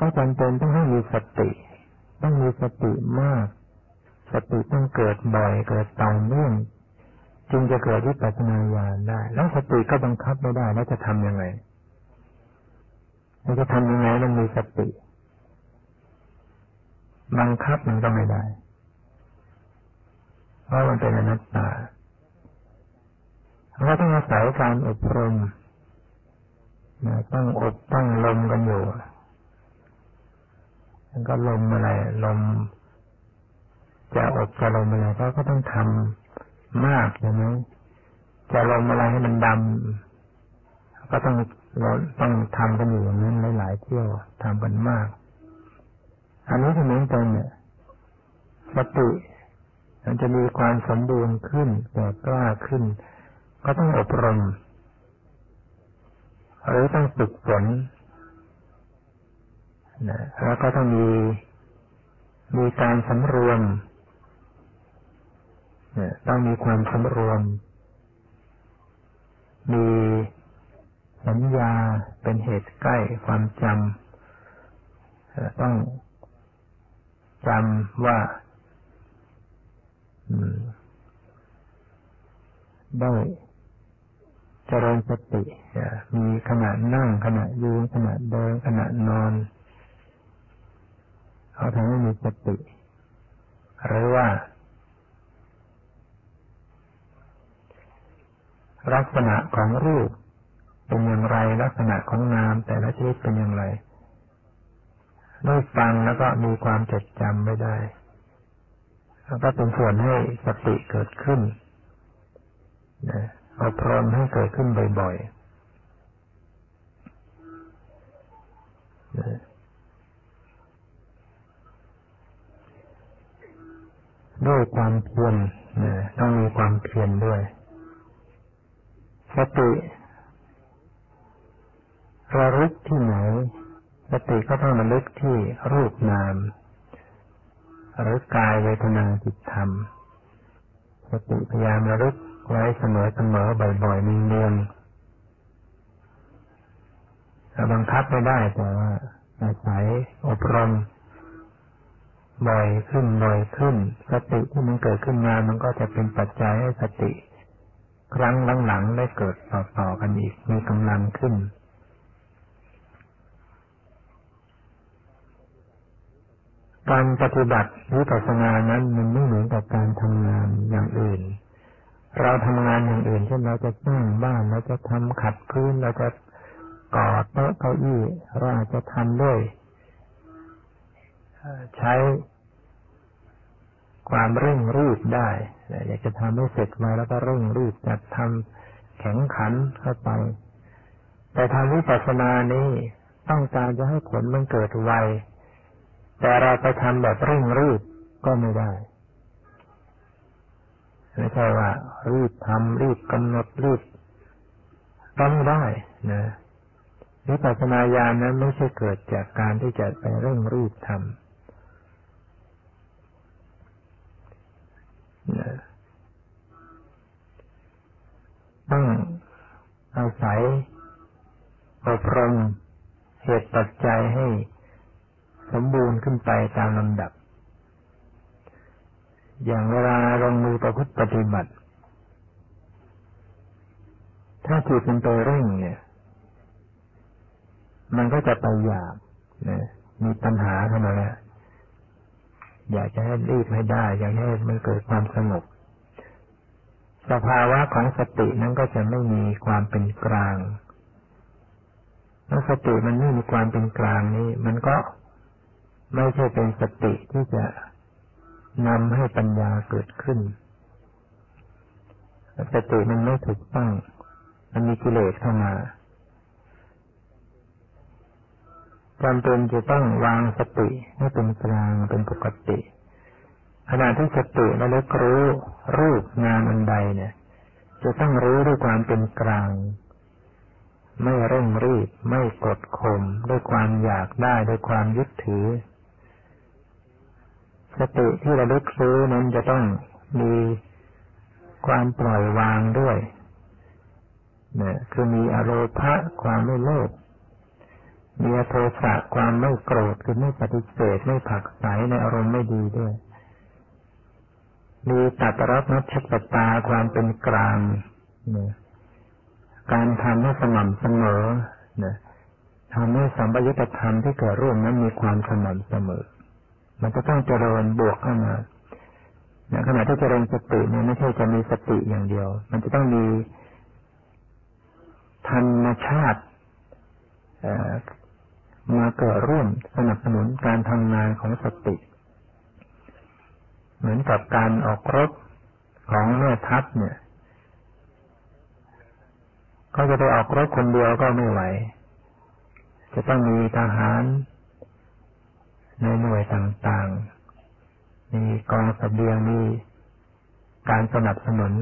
ก็จำเป็นต้องให้มีสติ ต้องมีสติมาก สติต้องเกิดบ่อยเกิดต่อเนื่องจึงจะเกิดวิปัสสนาญาณได้ แล้วสติก็บังคับไม่ได้แล้วจะทํำยังไงเราจะทำยังไงมันมีสติ บังคับมันก็ไม่ได้ เพราะมันเป็นอนัตตาเราต้องอาศัยการอบรมนะต้องอบตั้งลมกันอยู่แล้วก็ลมอะไรลม จะอบจะลมอะไรก็ก็ต้องทำมากใช่ไหมจะลมอะไรให้มันดำก็ต้องเราต้องทำกันอยู่อย่างนั้นหลายๆเที่ยวทำกันมาก อันนี้ก็เหมือนกันเนี่ยสติมันจะมีความสมบูรณ์ขึ้นแก่กล้าขึ้น ก็ต้องอบรมหรือต้องฝึกฝนนะแล้วก็ต้องมีมีการสำรวม ต้องมีความสำรวม มีสัญญาเป็นเหตุใกล้ความจำต้องจำว่าได้เจริญสติมีขณะนั่งขณะยืนขณะเดินขณะนอน เขาทำให้มีสติ หรือว่า ลักษณะของรูป เป็นอย่างไร ลักษณะของนามแต่ละชนิดเป็นอย่างไรได้ฟังแล้วก็มีความจดจำไม่ได้แล้วก็เป็นส่วนให้สติเกิดขึ้นนะอบรมให้เกิดขึ้นบ่อยๆนะด้วยความเพียรนะต้องมีความเพียรด้วย สติระลึกที่ไหน สติก็ต้องระลึกที่รูปนามหรือกายเวทนาจิตธรรม สติพยายามระลึกไว้เสมอเสมอบ่อยๆมีเนืองเราบังคับไม่ได้แต่ว่าอาศัยอบรมบ่อยขึ้นบ่อยขึ้น สติที่มันเกิดขึ้นมามันก็จะเป็นปัจจัยให้สติ ครั้งหลังๆได้เกิดต่อๆกันอีกมีกำลังขึ้น การปฏิบัติวิปัสสนานั้นมันไม่เหมือนกับการทำงานอย่างอื่น เราทำงานอย่างอื่นเช่นเราจะสร้างบ้านเราจะทำขัดพื้นเราจะก่อโต๊ะเก้าอี้เราอาจจะทำด้วยใช้ ความเร่งรีบได้อยากจะทำให้เสร็จมาแล้วก็เร่งรีบจัดทำแข็งขันเข้าไป แต่ทางวิปัสสนานี้ต้องการจะให้ผลมันเกิดไว แต่เราไปทำแบบเร่งรีบก็ไม่ได้ ไม่ใช่ว่า รีบทำรีบกำหนดรีบก็ไม่ได้นะวิปัสสนาญาณนั้นไม่ใช่เกิดจากการที่จะไปเร่งรีบทำ ต้องอาศัยอบรมเหตุปัจจัยให้สมบูรณ์ขึ้นไปตามลำดับ อย่างเวลาลงมือประพฤติปฏิบัติ ถ้าจิตมันไปเร่งเนี่ย มันก็จะไปหยาบนะมีปัญหาเข้ามาแล้ว อยากจะให้รีบให้ได้ อยากให้มันเกิดความสงบสภาวะของสตินั้นก็จะไม่มีความเป็นกลางถ้าสติมันไม่มีความเป็นกลางนี้ มันก็ไม่ใช่เป็นสติที่จะนำให้ปัญญาเกิดขึ้น สติมันไม่ถูกต้อง มันมีกิเลสเข้ามา จำเป็นจะต้องวางสติให้เป็นกลางเป็นปกติ ขณะที่สติระลึกรู้รูปงานอันใดเนี่ย จะต้องรู้ด้วยความเป็นกลาง ไม่เร่งรีบ ไม่กดข่มด้วยความอยากได้ด้วยความยึดถือ สติที่ระลึกรู้นั้นจะต้องมีความปล่อยวางด้วยเนี่ยคือมีอารมณ์พระความไม่โลภ มีโทสะความไม่โกรธคือไม่ปฏิเสธไม่ผักใสในอารมณ์ไม่ดีด้วย มีตัตรันัชปตาความเป็นกลางนี่ยการทำให้สม่ำเสมอนี่ยทำให้สัมปยุตธรรมที่เกิดร่วมนั้นมีความสม่ำเสมอ มันจะต้องเจริญบวกเข้ามาในขณะที่เจริญสติเนี่ยไม่ใช่จะมีสติอย่างเดียว มันจะต้องมีธรรมชาติ มาเกิดร่วมสนับสนุนการทำงานของสติ เหมือนกับการออกรบของแม่ทัพเนี่ย ก็จะไปออกรบคนเดียวก็ไม่ไหว จะต้องมีทหารในหน่วยต่างๆ มีกองสเสบียงมีการสนับสนุน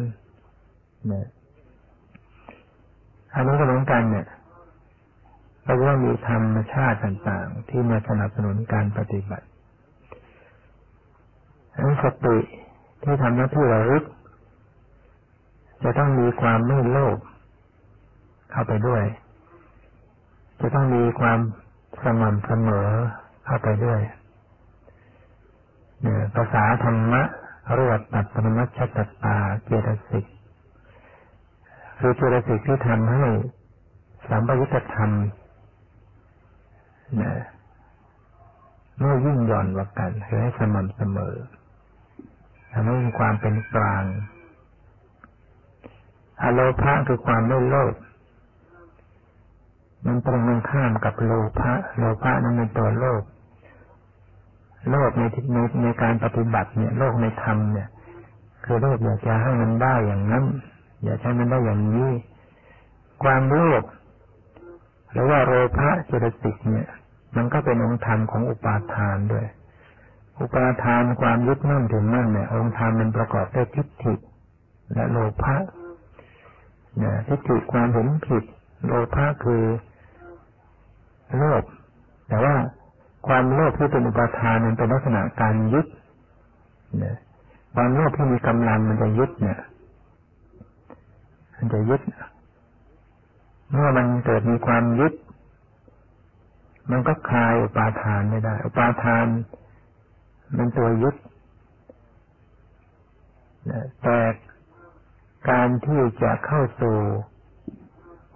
เนี่ยอันนี้ก็เหมือนกันเนี่ย เราะว่ามีธรรมชาติต่างๆ ที่มาสนับสนุนการปฏิบัติทั้งสติที่ทำหน้าที่ระลึก จะต้องมีความไม่โลภเข้าไปด้วย จะต้องมีความสม่ำเสมอเข้าไปด้วยเนี่ยภาษาธรรมะเรียกตัดปรมัชชตตาเจตสิกคือเจตสิกที่ทำให้สัมปยุตธรรม นะไม่ยิ่งหย่อนกว่ากันคือให้สม่ำเสมอทำให้มีความเป็นกลางอโลภะคือความไม่โลภมันตรงกันข้ามกับโลภะโลภะนั้นเป็นตัวโลภโลภในในในการปฏิบัติเนี่ยโลภในธรรมเนี่ย คือโลภอยากจะให้มันได้อย่างนั้น อยากให้มันได้อย่างนี้ ความโลภ หรือว่าโลภะเจตสิกเนี่ย มันก็เป็นองค์ธรรมของอุปาทานด้วย อุปาทานความยึดมั่นถึงมั่นเนี่ย องค์ธรรมมันประกอบด้วยทิฏฐิ และโลภะเนี่ยทิฏฐิความเห็นผิด โลภะคือโลภแต่ว่าความโลภที่เป็นอุปาทานมันเป็นลักษณะการยึดเนี่ยความโลภที่มีกำลังมันจะยึดเนี่ย มันจะยึด เมื่อมันเกิดมีความยึด มันก็คลายอุปาทานไม่ได้ อุปาทาน มันตัวยึดแต่การที่จะเข้าสู่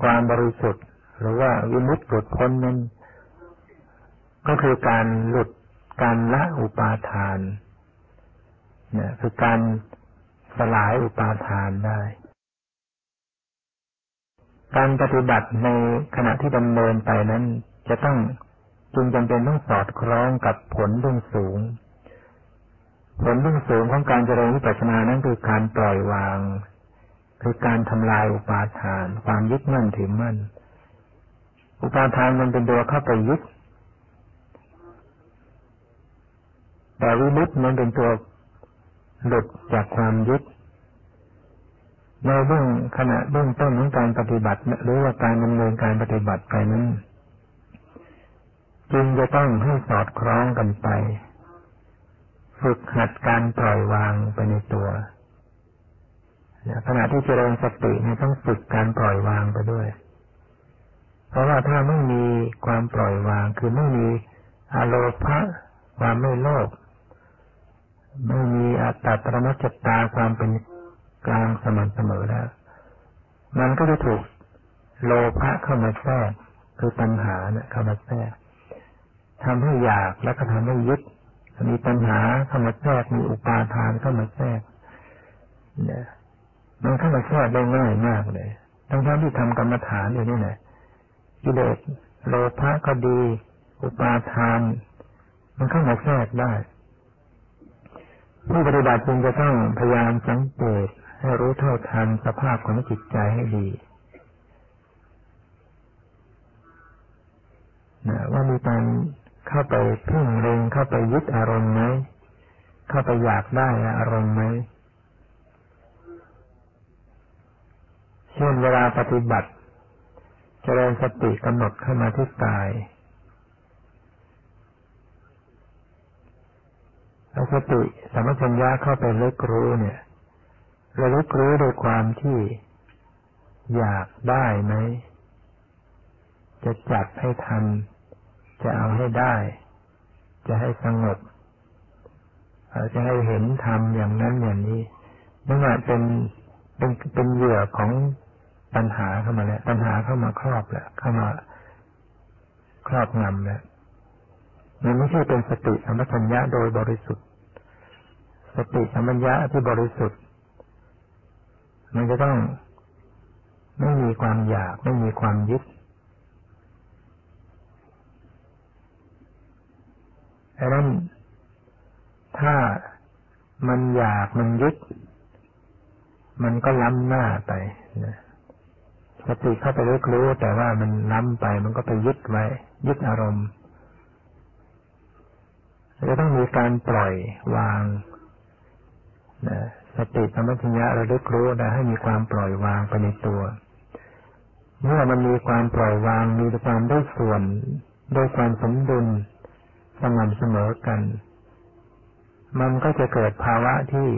ความบริสุทธิ์ หรือว่าวิมุตติหลุดพ้นนั้น ก็คือการหลุดการละอุปาทานเนี่ยคือการสลายอุปาทานได้ การปฏิบัติในขณะที่ดำเนินไปนั้น จะต้องจึงจำเป็นต้องสอดคล้องกับผลเบื้องสูง ผลเบื้องสูงของการเจริญวิปัสสนานั้นคือการปล่อยวาง คือการทำลายอุปาทาน ความยึดมั่นถือมั่น อุปาทานมันเป็นตัวเข้าไปยึดแต่วิมุตมันเป็นตัวหลุดจากความยึด ในเบื้องขณะเบื้องต้นของการปฏิบัติหรือว่าการดำเนินการปฏิบัติไปนั้นจึงจะต้องให้สอดคล้องกันไป ฝึกหัดการปล่อยวางไปในตัวขณะที่เจริญสตินี่ต้องฝึกการปล่อยวางไปด้วย เพราะว่าถ้าไม่มีความปล่อยวางคือไม่มีอโลภะความไม่โลภไม่มีอัตตาปรมัจจตาความเป็น กลางสม่ำเสมอแล้ว มันก็จะถูกโลภะเข้ามาแทรกคือปัญหาเนี่ยเข้ามาแทรกทำให้อยากแล้วก็ทำให้ยึดมีปัญหาเข้ามาแทรกมีอุปาทานเข้ามาแทรกเนี่ยมันเข้ามาแทรกได้ง่ายมากเลยทั้งทั้งที่ทำกรรมฐานอยู่นี่แหละกิเลสโลภะก็ดี อุปาทาน มันเข้ามาแทรกได้ผู้ปฏิบัติจึงจะต้องพยายามสังเกต ให้รู้เท่าทันสภาพของจิตใจให้ดีนะว่ามีการเข้าไปเพ่งเล็งเข้าไปยึดอารมณ์ไหมเข้าไปอยากได้อารมณ์ไหมเช่นเวลาปฏิบัติ เจริญสติกำหนดเข้ามาที่กายเอาสติสัมปชัญญะเข้าไปลึกรู้เนี่ย ระลึกรู้โดยความที่อยากได้ไหม จะจับให้ทัน จะเอาให้ได้ จะให้สงบจะให้เห็นธรรมอย่างนั้นอย่างนี้นั่นแหละเป็นเป็นเป็นเหยื่อของปัญหาเข้ามาแล้วปัญหาเข้ามาครอบแล้วเข้ามาครอบงำแล้วมันไม่ใช่เป็นสติสัมปชัญญะโดยบริสุทธิ์ สติสัมปชัญญะที่บริสุทธิ์ มันจะต้องไม่มีความอยาก ไม่มีความยึด ดังนั้น ถ้ามันอยากมันยึด มันก็ล้ำหน้าไปนะสติเข้าไปรู้รู้แต่ว่ามันล้ำไป มันก็ไปยึดไว้ ยึดอารมณ์จะต้องมีการปล่อยวางนะ สติสมัชัญญะระลึกรู้นะให้มีความปล่อยวางไปในตัว เมื่อมันมีความปล่อยวางมีความได้ส่วนโดยความสมดุลสม่ำเสมอกัน มันก็จะเกิดภาวะที่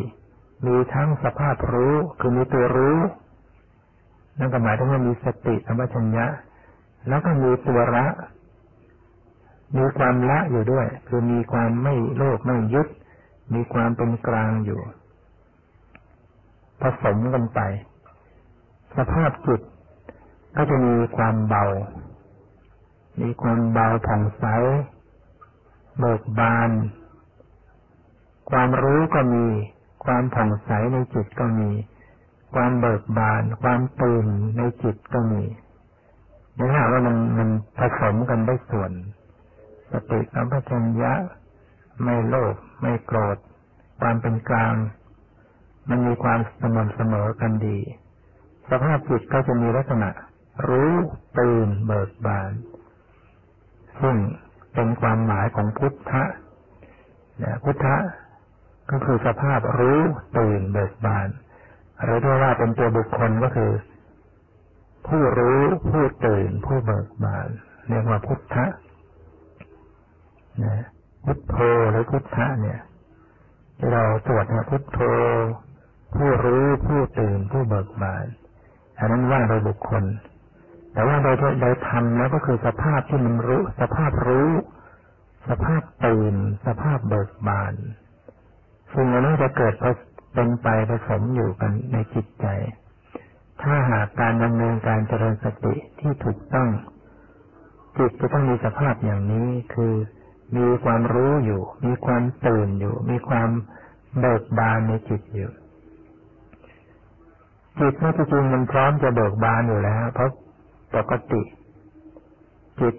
มีทั้งสภาพรู้คือมีตัวรู้ นั่นก็หมายถึงว่ามีสติสมัชัญญะแล้วก็มีตัวระมีความละอยู่ด้วย คือมีความไม่โลภไม่ยึด มีความเป็นกลางอยู่ ผสมกันไป สภาพจิตก็จะมีความเบา มีความเบาผ่องใส เบิกบาน ความรู้ก็มี ความผ่องใสในจิตก็มี ความเบิกบาน ความตื่นในจิตก็มีเนี่หาว่ามันมันผสมกันได้ส่วน สติสัมปชัญญะ ไม่โลภไม่โกรธ ความเป็นกลาง มันมีความสม่ำเสมอกันดี สภาพจิตก็จะมีลักษณะ รู้ตื่นเบิกบาน ซึ่งเป็นความหมายของพุทธะนะพุทธะก็คือสภาพรู้ตื่นเบิกบานหรือเรียว่าเป็นตัวบุคคลก็คือ ผู้รู้ผู้ตื่น ผู้เบิกบาน เรียกว่าพุทธะนะพุทโธหรือพุทธะเนี่ยที่เราตรวจนะพุทโธ ผู้รู้ผู้ตื่นผู้เบิกบานอันนั้นว่าโดยบุคคล แต่ว่าโดยโดยธรรมแล้วก็คือสภาพที่มันรู้ สภาพรู้ สภาพตื่น สภาพเบิกบานสิ่งเหล่านี้จะเกิดเป็นไปผสมอยู่กันในจิตใจ ถ้าหากการดำเนินการเจริญสติที่ถูกต้อง จิตจะต้องมีสภาพอย่างนี้คือมีความรู้อยู่ มีความตื่นอยู่ มีความเบิกบานในจิตอยู่ จิตนี่จริงมันพร้อมจะเบิกบานอยู่แล้ว เพราะปกติ จิต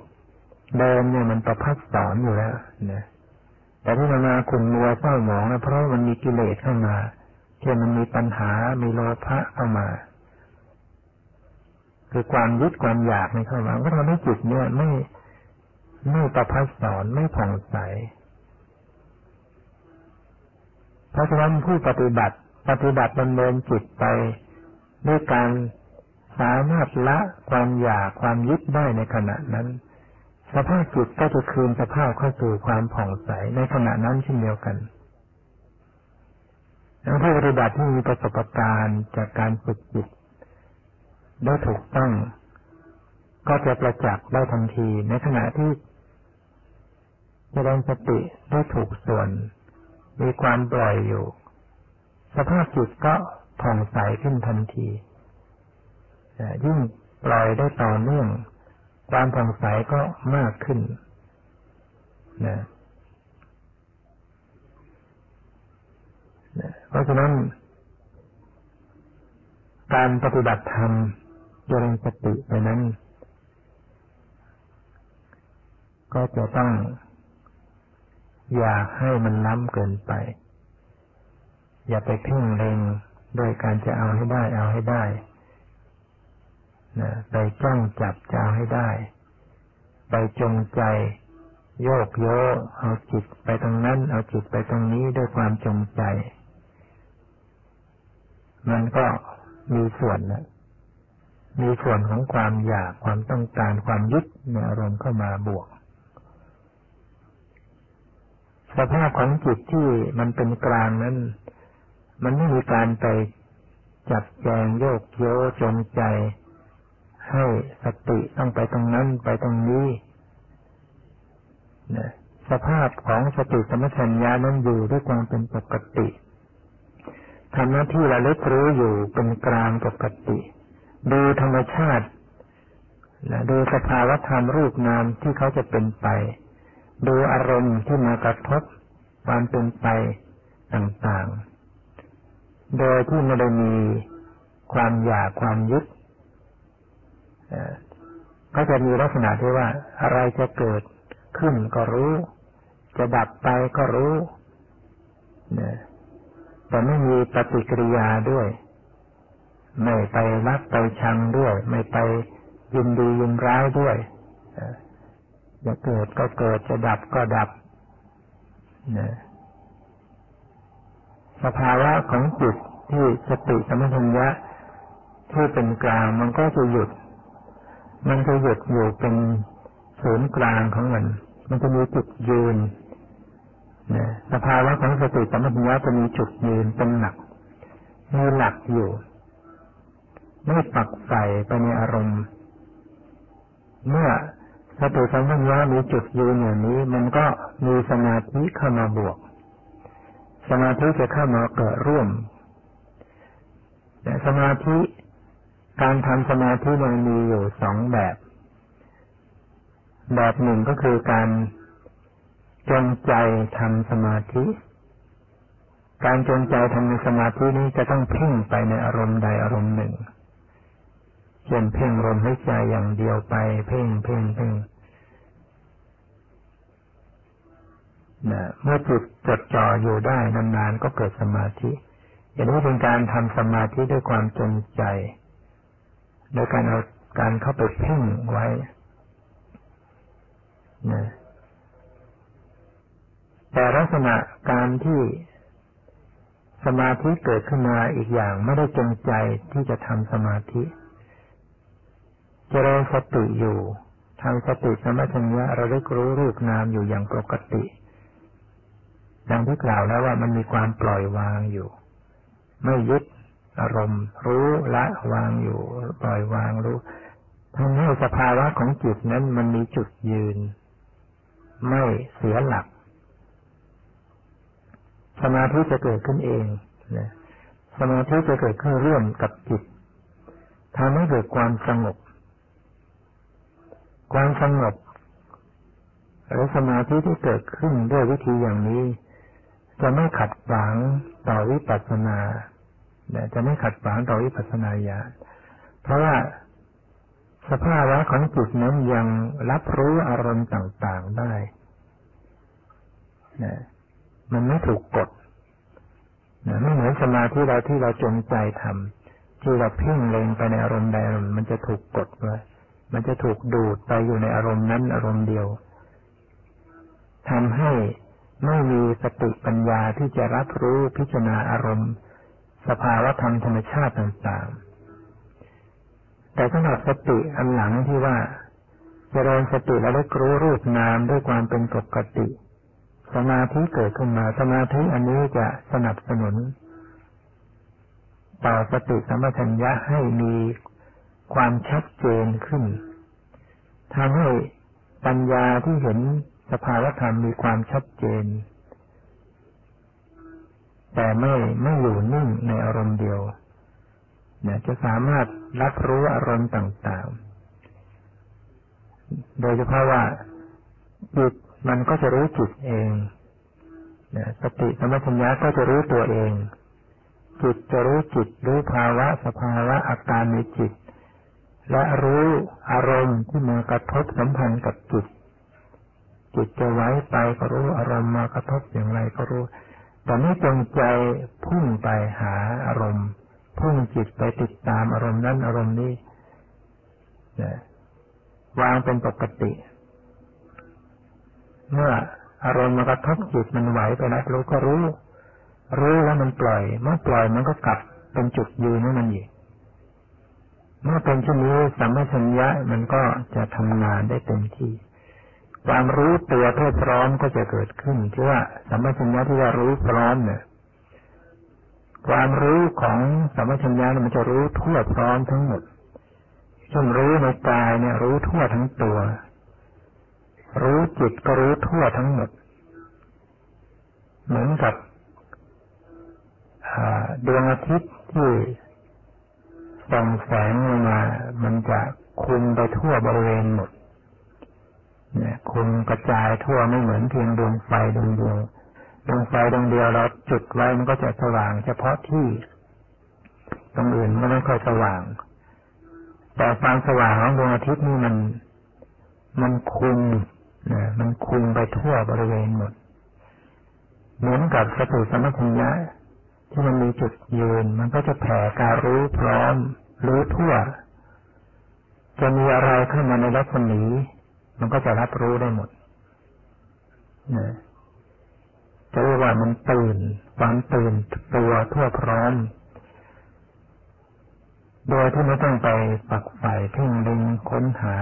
เดินเนี่ยมันประพัดสอนอยู่แล้วนะแต่ที่มันมาขุ่นมัวเศร้าหมองนะเพราะมันมีกิเลสเข้ามาเช่นมันมีปัญหา มีโลภะเข้ามา คือความยึดความอยากในเข้ามาก็ทำให้จิตเนี่ยไม่ไม่ประพัดสอนไม่ผ่องใส เพราะฉะนั้นผู้ปฏิบัติ ปฏิบัติดำเนินจิตไป ด้วยการสามารถละความอยากความยึดได้ในขณะนั้น สภาพจิตก็จะคืนสภาพเข้าสู่ความผ่องใสในขณะนั้นเช่นเดียวกันแล้วผู้ปฏิบัติที่มีประสบการณ์จากการฝึกจิตได้ถูกต้อง ก็จะประจักษ์ได้ทันที ในขณะที่แสดงสติได้ถูกส่วน มีความปล่อยอยู่ สภาพจิตก็ ผ่องใสขึ้นทันทียิ่งปล่อยได้ต่อเนื่อง ความผ่องใสก็มากขึ้นนะเพราะฉะนั้น การปฏิบัติธรรมเจริญสติไปนั้น ก็จะต้อง อย่าให้มันล้ำเกินไป อย่าไปเพ่งเล็ง โดยการจะเอาให้ได้ เอาให้ได้นะไปจ้องจับจะเอาให้ได้ไปจงใจ โยกโยเอาจิตไปตรงนั้น เอาจิตไปตรงนี้ด้วยความจงใจ มันก็มีส่วนนะมีส่วนของความอยากความต้องการความยึดในอารมณ์เข้ามาบวก สภาพของจิตที่มันเป็นกลางนั้น มันไม่มีการไปจับแจงโยกโยจงใจ ให้สติต้องไปตรงนั้นไปตรงนี้นะสภาพของสติสมัชัญญานั้นอยู่ด้วยความเป็นปกติทำหน้าที่ระลึกรู้อยู่เป็นกลางปกติ ดูธรรมชาตินะดูสภาวธรรมรูปนามที่เขาจะเป็นไป ดูอารมณ์ที่มากระทบความเป็นไปต่างๆ โดยที่ไม่ได้มีความอยากความยึดก็จะมีลักษณะที่ว่าอะไรจะเกิดขึ้นก็รู้ จะดับไปก็รู้แต่ไม่มีปฏิกิริยาด้วย ไม่ไปรักไปชังด้วย ไม่ไปยินดียินร้ายด้วยจะเกิดก็เกิดจะดับก็ดับนะ สภาวะของจิตที่สติสมัชัญญะที่เป็นกลางมันก็จะหยุด มันจะหยุดอยู่เป็นศูนย์กลางของมัน มันจะมีจุดยืนนะสภาวะของสติสมัชัญญะจะมีจุดยืนเป็นหลัก มีหลักอยู่ไม่ปักใส่ไปในอารมณ์ เมื่อสติสัมปชัญญะมีจุดยืนอย่างนี้ มันก็มีสมาธิเข้ามาบวก สมาธิจะเข้ามาเกิดร่วมแต่สมาธิการทำสมาธิมันมีอยู่สองแบบ แบบหนึ่งก็คือการจงใจทำสมาธิ การจงใจทำในสมาธินี้จะต้องเพ่งไปในอารมณ์ใดอารมณ์หนึ่งเช่นเพ่งลมหายใจอย่างเดียวไป เพ่งเพ่งเพ่ง นะเมื่อจิตจดจ่ออยู่ได้นานๆก็เกิดสมาธิอย่างนี้เป็นการทำสมาธิด้วยความจงใจ โดยการเอาการเข้าไปเพ่งไว้นะแต่ลักษณะการที่สมาธิเกิดขึ้นมาอีกอย่างไม่ได้จงใจที่จะทำสมาธิเจริญสติอยู่ทำสติสมัชัญญะระลึกรู้รูปนามอยู่อย่างปกติ ดังที่กล่าวแล้วว่ามันมีความปล่อยวางอยู่ ไม่ยึดอารมณ์ รู้ละวางอยู่ ปล่อยวางรู้ทำให้สภาวะของจิตนั้นมันมีจุดยืน ไม่เสียหลัก สมาธิจะเกิดขึ้นเองนะสมาธิจะเกิดขึ้นร่วมกับจิตทำให้เกิดความสงบ ความสงบหรือสมาธิที่เกิดขึ้นด้วยวิธีอย่างนี้ จะไม่ขัดขวางต่อวิปัสสนาจะไม่ขัดขวางต่อวิปัสสนาญาณเพราะว่าสภาวะของจิตนั้นยังรับรู้อารมณ์ต่างๆได้นะมันไม่ถูกกดนะไม่เหมือนสมาธิเราที่เราจงใจทำที่เราเพ่งเลงไปในอารมณ์ใดอารมณ์มันจะถูกกดไว้มันจะถูกดูดไปอยู่ในอารมณ์นั้นอารมณ์เดียวทำให้ ไม่มีสติปัญญาที่จะรับรู้พิจารณาอารมณ์ สภาวะธรรมธรรมชาติต่างๆ แต่สำหรับสติอันหลังที่ว่าเจริญสติแล้วได้รู้รูปนามด้วยความเป็นปกติ สมาธิเกิดขึ้นมา สมาธิอันนี้จะสนับสนุนต่อสติสัมปชัญญะให้มีความชัดเจนขึ้นทำให้ปัญญาที่เห็น สภาวธรรมมีความชัดเจน แต่ไม่ไม่อยู่นิ่งในอารมณ์เดียวเนี่ยจะสามารถรับรู้อารมณ์ต่างๆ โดยเฉพาะว่าจิตมันก็จะรู้จิตเองเนี่ยสติสมัชัญญาก็จะรู้ตัวเอง จิตจะรู้จิต รู้ภาวะ สภาวะอาการในจิต และรู้อารมณ์ที่มากระทบสัมพันธ์กับจิต จิตจะไหวไปก็รู้อารมณ์มากระทบอย่างไรก็รู้ แต่ไม่จงใจพุ่งไปหาอารมณ์ พุ่งจิตไปติดตามอารมณ์นั้นอารมณ์นี้วางเป็นปกติ เมื่ออารมณ์มากระทบจิตมันไหวไปแล้วรู้ก็รู้ รู้แล้วมันปล่อย เมื่อปล่อยมันก็กลับเป็นจุดยืนของมันอีกเมื่อเป็นเช่นนี้สัมมาชัญญะมันก็จะทำงานได้เต็มที่ ความรู้ตัวทั่วพร้อมก็จะเกิดขึ้นที่ว่าสัมมาชัญญะที่ว่ารู้พร้อมเนี่ย ความรู้ของสัมมาชัญญะมันจะรู้ทั่วพร้อมทั้งหมดเช่นรู้ในกายเนี่ย รู้ทั่วทั้งตัว รู้จิตก็รู้ทั่วทั้งหมด เหมือนกับดวงอาทิตย์ที่ส่องแสงลงมา มันจะคุมไปทั่วบริเวณหมด นี่ยคุมกระจายทั่วไม่เหมือนเพียงดวงไฟดวงเดียวดวงไฟดวงเดียวเราจุดไว้มันก็จะสว่าง เฉพาะที่ ตรงอื่นก็ไม่ค่อยสว่าง แต่ความสว่างของดวงอาทิตย์นี่มัน มันคุมนะมันคุมไปทั่วบริเวณหมด เหมือนกับสติสมัชัญญะที่มันมีจุดยืน มันก็จะแผ่การรู้พร้อม รู้ทั่ว จะมีอะไรขึ้นมาในรัศมี มันก็จะรับรู้ได้หมดนะจะเรียกว่ามันตื่นความตื่นตัวทั่วพร้อม โดยที่ไม่ต้องไปปักใฝ่เพ่งเล็งค้นหา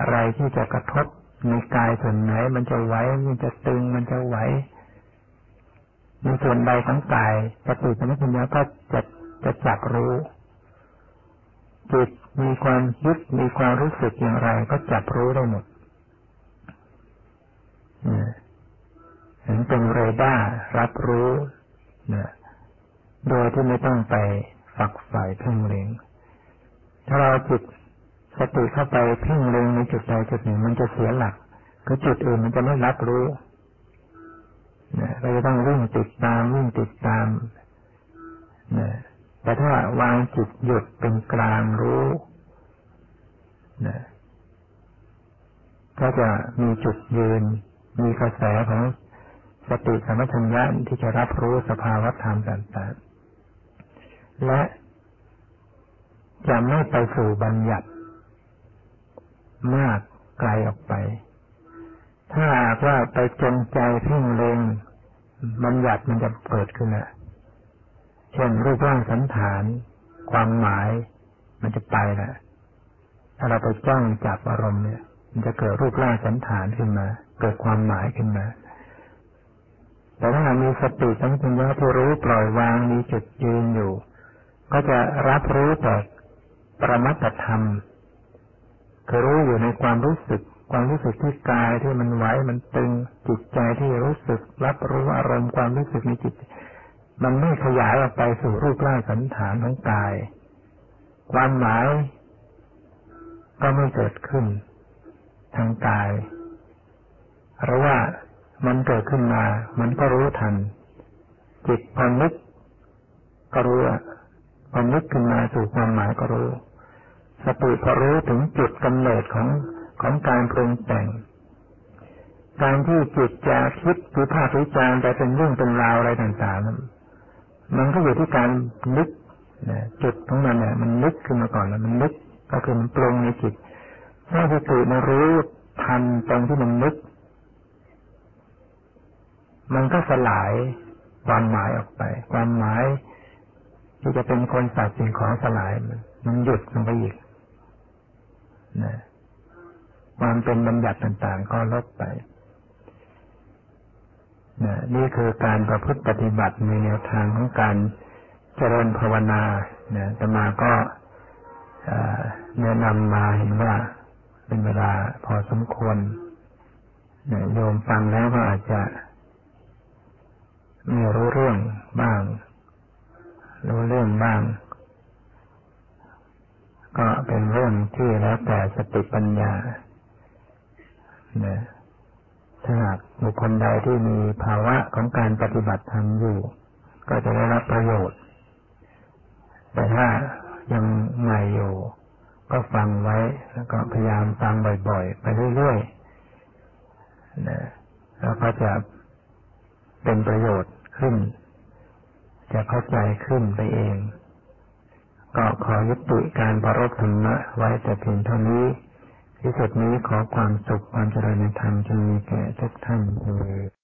อะไรที่จะกระทบในกายส่วนไหน มันจะไหวมันจะตึงมันจะไหวในส่วนใดของกายสติสัมปชัญญะก็จะจะจับรู้ จิตมีความยึดมีความรู้สึกอย่างไร ก็จับรู้ได้หมดเห็นเป็นเรดาร์รับรู้นะโดยที่ไม่ต้องไปฝักใฝ่เพ่งเล็งถ้าเราจิตสติเข้าไปเพ่งเล็งในจุดใดจุดหนึ่งมันจะเสียหลักคือจุดอื่นมันจะไม่รับรู้นะเราจะต้องวิ่งติดตามวิ่งติดตามนะ แต่ถ้าวางจิตหยุดเป็นกลางรู้นะก็จะมีจุดยืน มีกระแสของสติสมัชัญญะที่จะรับรู้สภาวะธรรมต่างๆ และจะไม่ไปสู่บัญญัติ มากไกลออกไป ถ้าหากว่าไปจงใจเพ่งเล็งบัญญัติมันจะเกิดขึ้นแหละ เช่นรูปร่างสันฐาน ความหมาย มันจะไปแหละถ้าเราไปจ้องจับอารมณ์เนี่ย มันจะเกิดรูปร่างสันฐานขึ้นมา เกิดความหมายขึ้นมา แต่ถ้ามีสติสัมปชัญญะที่รู้ปล่อยวางมีจุดยืนอยู่ ก็จะรับรู้แต่ประมัตธรรมคือรู้อยู่ในความรู้สึก ความรู้สึกที่กายที่มันไหวมันตึงจิตใจที่รู้สึก รับรู้อารมณ์ความรู้สึกในจิต มันไม่ขยายออกไปสู่รูปร่างสันฐานของกาย ความหมายก็ไม่เกิดขึ้นทางกายหรือว่ามันเกิดขึ้นมา มันก็รู้ทัน จิตพอนึกก็รู้พอนึกขึ้นมาสู่ความหมายก็รู้ สติพอรู้ถึงจุดกำเนิดของของการปรุงแต่ง การที่จิตจะคิดหรือภาพวิจารณ์ไปเป็นเรื่องเป็นราวอะไรต่างๆนั้น มันก็อยู่ที่การนึกนะจุดของมันเนี่ยมันนึกขึ้นมาก่อนแล้วมันนึกก็คือมันปรุงในจิตถ้าสติมารู้ทันตรงที่มันนึก มันก็สลายความหมายออกไป ความหมายที่จะเป็นคนสัตว์สิ่งของสลายมันมันหยุดลงไปอีกนะความเป็นบัญญัติต่าง ๆ ก็ลดไป นะนี่คือการประพฤติปฏิบัติในแนวทางของการเจริญภาวนานะตมาก็แนะนำมาเห็นว่าเป็นเวลาพอสมควรนะโยมฟังแล้วก็อาจจะไม่รู้เรื่องบ้าง รู้เรื่องบ้าง ก็เป็นเรื่องที่แล้วแต่สติปัญญานะ ถ้าหากบุคคลใดที่มีภาวะของการปฏิบัติธรรมอยู่ ก็จะได้รับประโยชน์ แต่ถ้ายังใหม่อยู่ก็ฟังไว้ แล้วก็พยายามฟังบ่อย ๆ ไปเรื่อยๆนะแล้วก็จะเป็นประโยชน์ขึ้น จะเข้าใจขึ้นไปเอง ก็ขอยุติการประรบธรรมะไว้แต่เพียงเท่านี้ ที่สุดนี้ขอความสุขความเจริญในธรรมจงมีแก่ทุกท่านเถิด